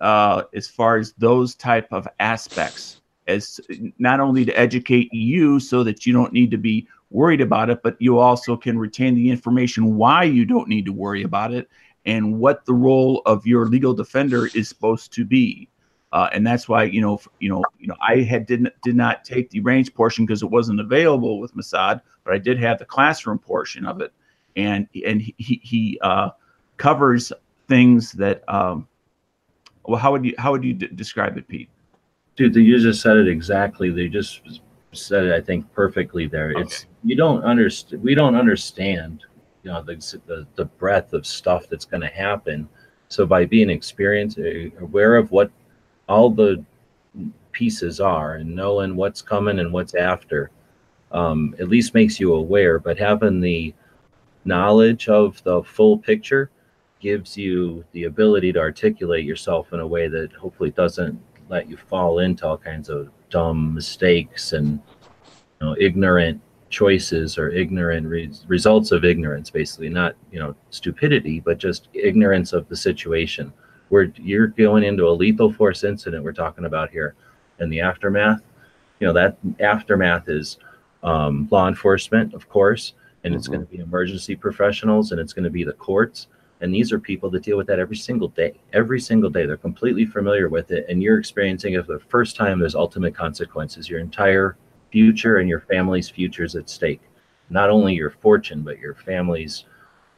uh, as far as those type of aspects, as not only to educate you so that you don't need to be worried about it, but you also can retain the information why you don't need to worry about it and what the role of your legal defender is supposed to be. Uh, and that's why you know you know you know I had didn't did not take the range portion because it wasn't available with Masad, but I did have the classroom portion of it, and and he he uh, covers things that um, well how would you how would you d- describe it, Pete? Dude, you just said it exactly. They just said it, I think, perfectly there. Okay. It's you don't understand. We don't understand, you know, the the, the breadth of stuff that's going to happen. So by being experienced, uh, aware of what all the pieces are, and knowing what's coming and what's after, um, at least makes you aware. But having the knowledge of the full picture gives you the ability to articulate yourself in a way that hopefully doesn't let you fall into all kinds of dumb mistakes and you know ignorant choices or ignorant re- results of ignorance basically. Not you know stupidity but just ignorance of the situation. Where you're going into a lethal force incident we're talking about here and the aftermath. You know that aftermath is um, law enforcement of course and it's Mhm. going to be emergency professionals and it's going to be the courts and these are people that deal with that every single day every single day. They're completely familiar with it and you're experiencing it for the first time there's ultimate consequences your entire future and your family's futures at stake. Not only your fortune but your family's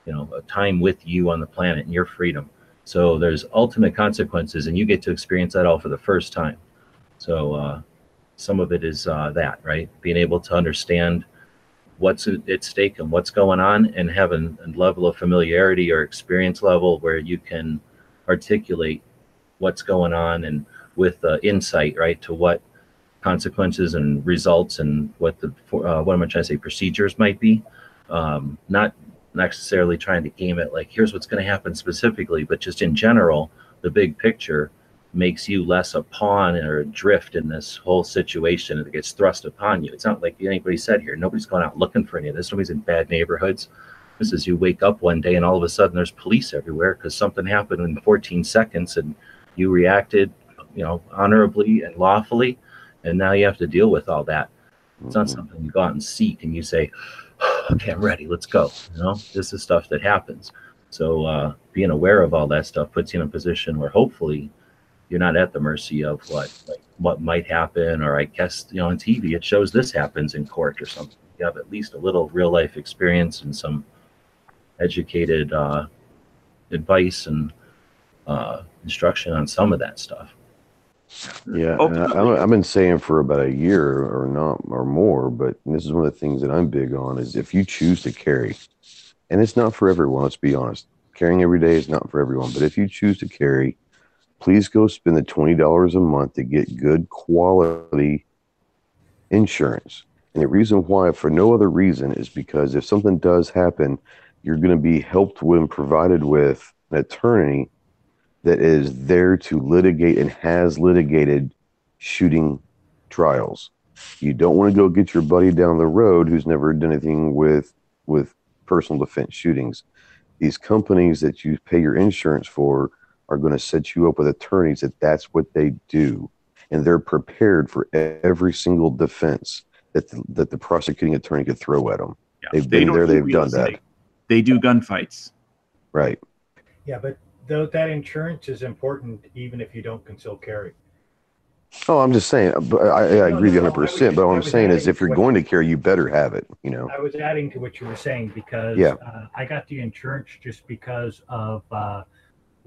you know a time with you on the planet and your freedom. So there's ultimate consequences and you get to experience that all for the first time. So uh, some of it is uh, that right? Being able to understand what's at stake and what's going on and have a level of familiarity or experience level where you can articulate what's going on and with uh, insight right to what consequences and results and what the uh, what am i trying to say procedures might be. Um, not necessarily trying to game it like here's what's going to happen specifically but just in general the big picture makes you less a pawn or adrift in this whole situation that gets thrust upon you. It's not like anybody said here. Nobody's going out looking for any of this. Nobody's in bad neighborhoods. This is you wake up one day and all of a sudden there's police everywhere because something happened in 14 seconds and you reacted, you know, honorably and lawfully, and now you have to deal with all that. It's not Mhm. something you go out and seek and you say, "Okay, I'm ready. Let's go." You know, this is stuff that happens. So uh, being aware of all that stuff puts you in a position where hopefully you're not at the mercy of what like what might happen or i guess you know on tv it shows this happens in court or something you have at least a little real life experience and some educated uh, advice and uh, instruction on some of that stuff Yeah, Oh, I, I- I've been saying for about a year or not or more, but this is one of the things that I'm big on is if you choose to carry, and it's not for everyone. Let's be honest, carrying every day is not for everyone. But if you choose to carry, please go spend the twenty dollars a month to get good quality insurance. And the reason why, for no other reason, is because if something does happen, you're going to be helped and provided with an attorney that is there to litigate and has litigated shooting trials. You don't want to go get your buddy down the road who's never done anything with with personal defense shootings. These companies that you pay your insurance for are going to set you up with attorneys that that's what they do, and they're prepared for every single defense that the, that the prosecuting attorney could throw at them. Yeah. They've They been don't there, they've real done that. estate. They do gunfights. Right. Yeah, but though that insurance is important, even if you don't conceal carry. Oh, I'm just saying, I, I No, agree with no, 100. no, I was percent But what I I'm saying is, if you're going to carry, you better have it. You know. I was adding to what you were saying because Yeah. uh, I got the insurance just because of uh,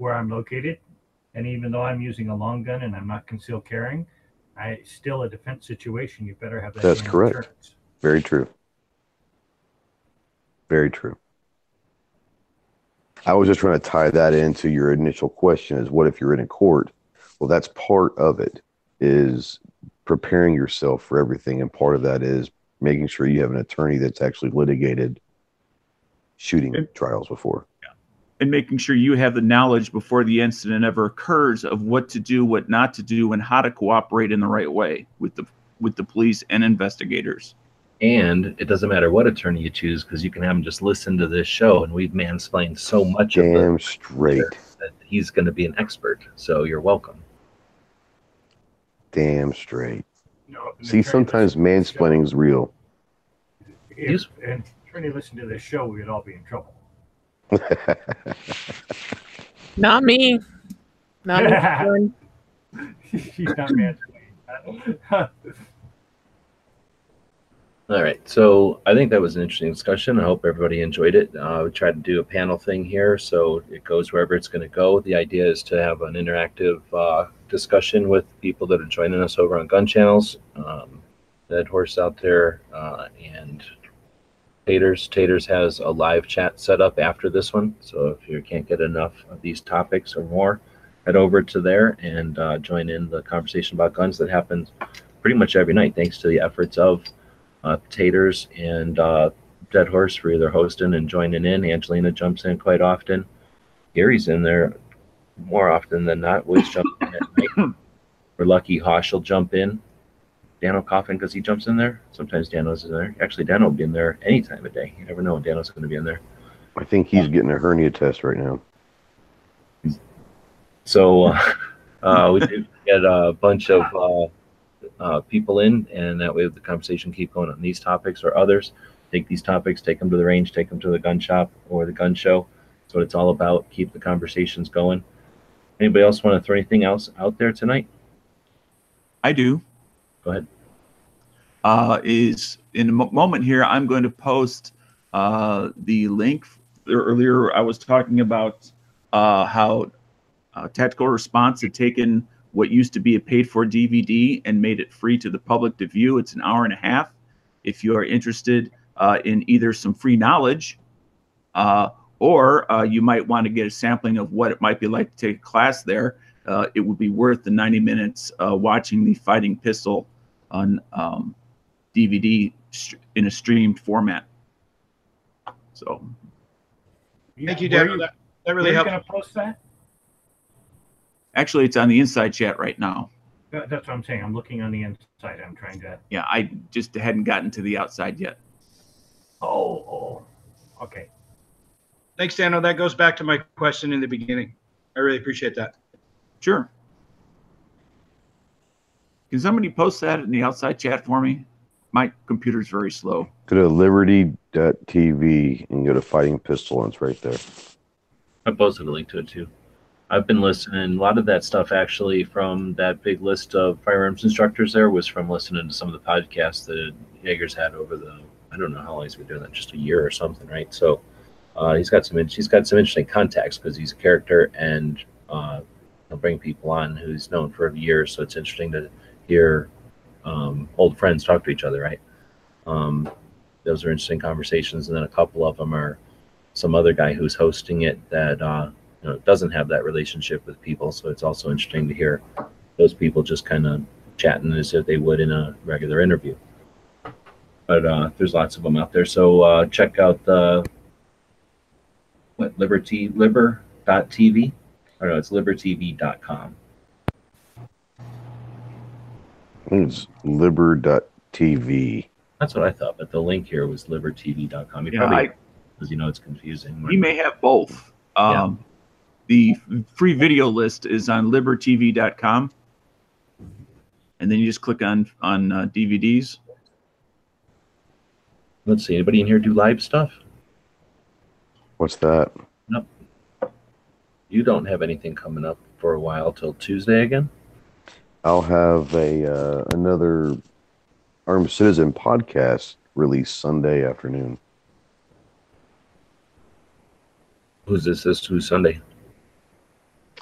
where I'm located. And even though I'm using a long gun and I'm not concealed carrying, I still a defense situation. You better have that. That's correct. insurance. Very true. Very true. I was just trying to tie that into your initial question is what if you're in a court? Well, that's part of it is preparing yourself for everything. And part of that is making sure you have an attorney that's actually litigated shooting And- trials before. And making sure you have the knowledge before the incident ever occurs of what to do, what not to do, and how to cooperate in the right way with the with the police and investigators. And it doesn't matter what attorney you choose because you can have him just listen to this show, and we've mansplained so much of Damn it straight. that he's going to be an expert. So you're welcome. Damn straight. No, an See, sometimes listens to the mansplaining is real. show. If an attorney listened to this show, we would all be in trouble. Not me. Not me. She's not mansplaining. All right. So I think that was an interesting discussion. I hope everybody enjoyed it. Uh, we tried to do a panel thing here, so it goes wherever it's going to go. The idea is to have an interactive uh, discussion with people that are joining us over on Gun Channels. Um, Dead Horse out there uh, and Taters. Taters has a live chat set up after this one. So if you can't get enough of these topics or more, head over to there and uh, join in the conversation about guns that happens pretty much every night, thanks to the efforts of uh, Taters and uh, Dead Horse for either hosting and joining in. Angelina jumps in quite often. Gary's in there more often than not. Wiz jumps in at night. We're lucky Hosh will jump in. Dano coughing because he jumps in there. Sometimes Dano's in there. Actually, Dano will be in there any time of day. You never know when Dano's going to be in there. I think he's getting a hernia test right now. So uh, uh, we did get a bunch of uh, uh, people in, and that way the conversation keep going on these topics or others. Take these topics, take them to the range, take them to the gun shop or the gun show. That's what it's all about. Keep the conversations going. Anybody else want to throw anything else out there tonight? I do. Go ahead. Uh, is in a moment here, I'm going to post uh, the link. Earlier, I was talking about uh, how uh, Tactical Response had taken what used to be a paid for DVD and made it free to the public to view. It's an hour and a half. If you are interested uh, in either some free knowledge uh, or you might want to get a sampling of what it might be like to take a class there, it would be worth the 90 minutes watching the Fighting Pistol on um, DVD in a streamed format. So Thank you, Where Dano. you- That, that really are you helped. going to post that? actually, it's on the inside chat right now. That's what I'm saying. I'm looking on the inside. I'm trying to. Yeah, I just hadn't gotten to the outside yet. Oh, oh. Okay. Thanks, Dano. Oh, that goes back to my question in the beginning. I really appreciate that. Sure. Can somebody post that in the outside chat for me? My computer's very slow. Go to liberty.tv and go to Fighting Pistol, and it's right there. I posted a link to it too. I've been listening. A lot of that stuff actually from that big list of firearms instructors there was from listening to some of the podcasts that Yeager's had over the I don't know how long he's been doing that, just a year or something, right? So uh, he's got some he's got some interesting contacts because he's a character and uh, he'll bring people on who's known for years. So it's interesting to hear um, old friends talk to each other, right? Um, those are interesting conversations, and then a couple of them are some other guy who's hosting it that uh, you know doesn't have that relationship with people. So it's also interesting to hear those people just kind of chatting as if they would in a regular interview. But uh, there's lots of them out there. So uh, check out the what Liberty Liber.tv. Or no, it's libertv.com. I think it's liber.tv. That's what I thought, but the link here was libertv.com. You Yeah, probably because you know it's confusing. We may have both. Um, The free video list is on libertv.com. And then you just click on on uh, DVDs. Let's see. Anybody in here do live stuff? What's that? Nope. You don't have anything coming up for a while till Tuesday again. I'll have a uh, another Armed Citizen podcast released Sunday afternoon. Who's this? This who's Sunday?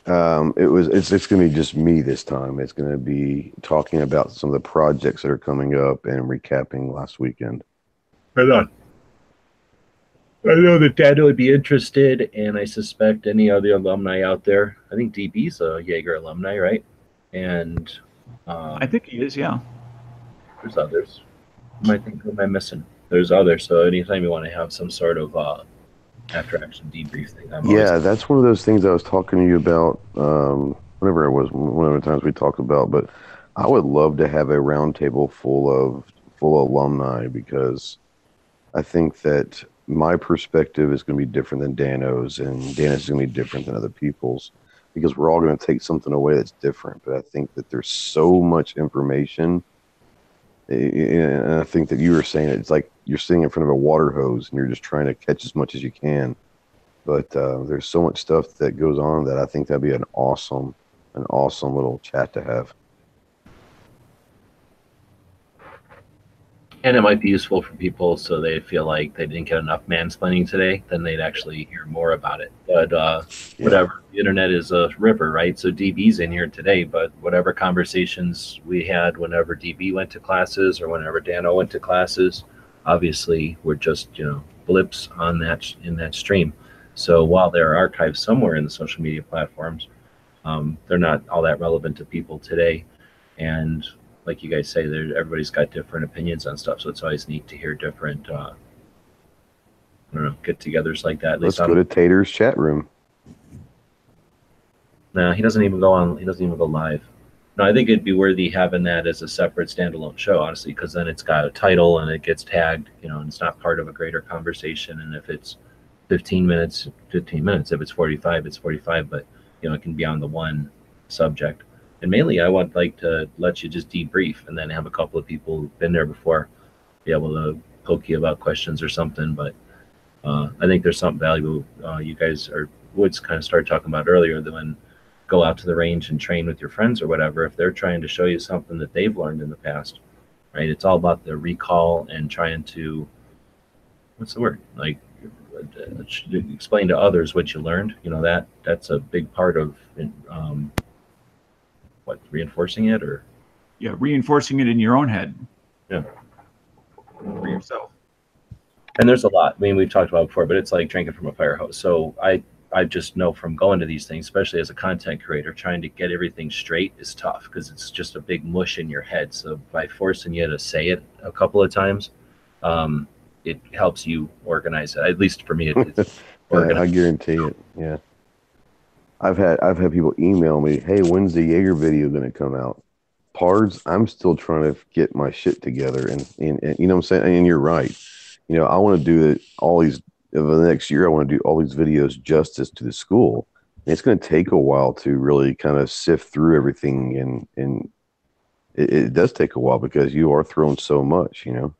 Um, it was it's it's going to be just me this time. It's going to be talking about some of the projects that are coming up and recapping last weekend. Right on. I know that Dad would be interested, and I suspect any other alumni out there. I think DB's a Yeager alumni, right? And um, I think he is, yeah. there's others. Am I think who am I missing? There's others. So anytime you want to have some sort of uh, after action debrief thing. I'm always- Yeah, that's one of those things I was talking to you about. Um, whenever it was one of the times we talked about, but I would love to have a roundtable full of full alumni because I think that my perspective is going to be different than Dano's, and Dano's is going to be different than other people's because we're all going to take something away that's different. But I think that there's so much information. And I think that you were saying it, it's like you're sitting in front of a water hose and you're just trying to catch as much as you can. But uh, there's so much stuff that goes on that I think that'd be an awesome, an awesome little chat to have. And it might be useful for people so they feel like they didn't get enough mansplaining today, then they'd actually hear more about it. But uh, Yeah. whatever, the internet is a river, right? So DB's in here today, but whatever conversations we had whenever DB went to classes or whenever Dano went to classes, obviously we're just, you know, blips on that in that stream. So while they're archived somewhere in the social media platforms, um, they're not all that relevant to people today. And like you guys say, there everybody's got different opinions on stuff, so it's always neat to hear different. Uh, I don't know, get-togethers like that. At Let's go I'm, to Tater's chat room. no, he doesn't even go on. He doesn't even go live. No, I think it'd be worthy having that as a separate standalone show, honestly, because then it's got a title and it gets tagged, you know, and it's not part of a greater conversation. And if it's 15 minutes, 15 minutes. If it's 45, it's 45. But you know, it can be on the one subject. And mainly, I would like to let you just debrief, and then have a couple of people who've been there before be able to poke you about questions or something. But uh, I think there's something valuable. Uh, you guys are Woods kind of started talking about earlier that when go out to the range and train with your friends or whatever, if they're trying to show you something that they've learned in the past, right? It's all about the recall and trying to what's the word like uh, explain to others what you learned. You know that that's a big part of um, what reinforcing it or Yeah, reinforcing it in your own head. Yeah. For yourself. and there's a lot. I mean, we've talked about it before, but it's like drinking from a fire hose. So I I just know from going to these things, especially as a content creator, trying to get everything straight is tough because it's just a big mush in your head. So by forcing you to say it a couple of times, um, it helps you organize it. At least for me, it, it's Yeah, I guarantee it. Yeah. I've had I've had people email me, "Hey, when's the Yeager video going to come out?" Pards, I'm still trying to get my shit together, and, and, and you know I'm saying. And you're right. You know, I want to do it all these over the next year. I want to do all these videos justice to the school. And it's going to take a while to really kind of sift through everything, and and it, it does take a while because you are throwing so much. You know.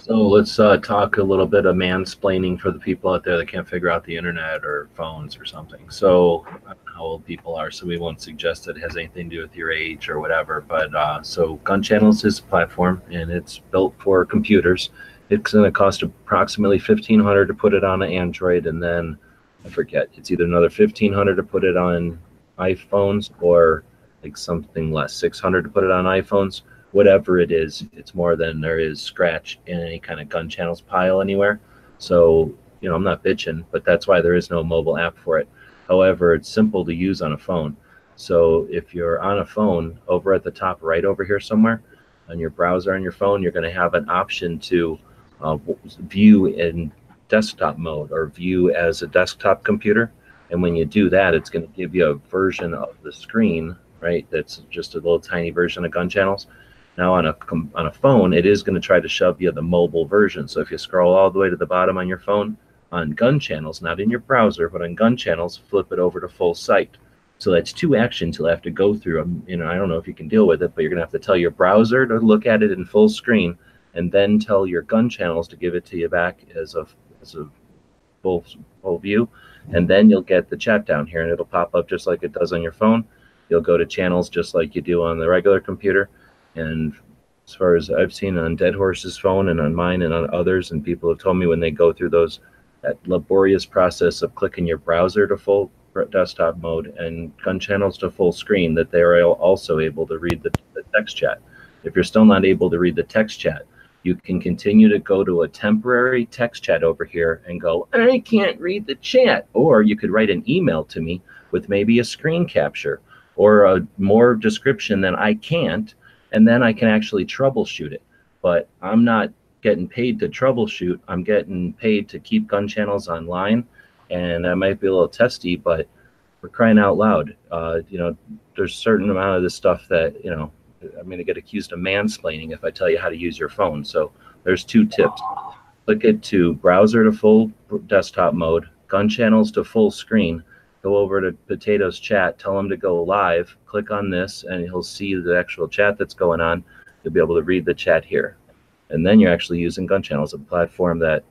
So let's uh, talk a little bit of mansplaining for the people out there that can't figure out the internet or phones or something. So how old people are, so we won't suggest that it has anything to do with your age or whatever. But uh, so Gun Channels is a platform, and it's built for computers. It's going to cost approximately fifteen hundred to put it on an Android, and then I forget. It's either another fifteen hundred to put it on iPhones, or like something less, six hundred to put it on iPhones whatever it is, it's more than there is scratch in any kind of gun channels pile anywhere. So, you know, I'm not bitching, but that's why there is no mobile app for it. However, it's simple to use on a phone. So if you're on a phone over at the top right over here somewhere on your browser on your phone, you're going to have an option to uh, view in desktop mode or view as a desktop computer. And when you do that, it's going to give you a version of the screen, right? That's just a little tiny version of gun channels. Now on a on a phone, it is going to try to shove you the mobile version. So if you scroll all the way to the bottom on your phone, on gun channels, not in your browser, but on gun channels, flip it over to full site. So that's two actions you'll have to go through. Um, you know, I don't know if you can deal with it, but you're going to have to tell your browser to look at it in full screen, and then tell your gun channels to give it to you back as a as a full full view, and then you'll get the chat down here, and it'll pop up just like it does on your phone. You'll go to channels just like you do on the regular computer and as far as I've seen on Dead Horse's phone and on mine and on others, and people have told me when they go through those that laborious process of clicking your browser to full desktop mode and gun channels to full screen, that they are also able to read the, the text chat. If you're still not able to read the text chat, you can continue to go to a temporary text chat over here and go, I can't read the chat. Or you could write an email to me with maybe a screen capture or a more description than I can't and then I can actually troubleshoot it. But I'm not getting paid to troubleshoot. I'm getting paid to keep gun channels online, and I might be a little testy, but we're crying out loud. Uh, you know, there's certain amount of this stuff that you know I'm going to get accused of mansplaining if I tell you how to use your phone. So there's two tips. Click it to browser to full desktop mode, gun channels to full screen. Go over to Potatoes chat, tell him to go live. Click on this, and he'll see the actual chat that's going on. You'll be able to read the chat here. And then you're actually using gun channels, a platform that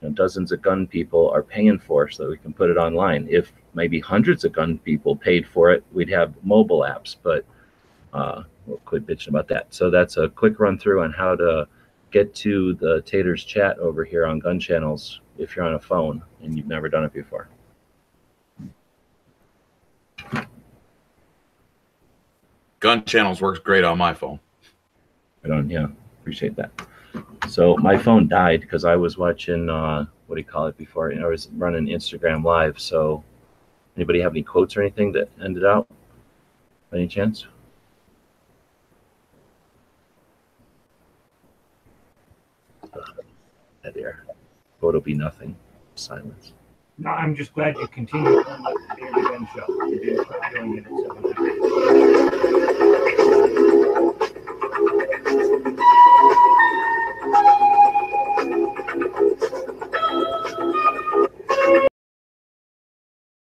you know, dozens of gun people are paying for so that we can put it online. If maybe hundreds of gun people paid for it, we'd have mobile apps, but uh, we'll quit bitching about that. So that's a quick run through on how to get to the Taters chat over here on gun channels if you're on a phone and you've never done it before. Gun channels works great on my phone. I don't, yeah, appreciate that. So my phone died because I was watching, uh, what do you call it before? I was running Instagram live. So anybody have any quotes or anything that ended out? By any chance? Dead air. Vote will be nothing. Silence. No, I'm just glad you continued on with the Daily Ben show.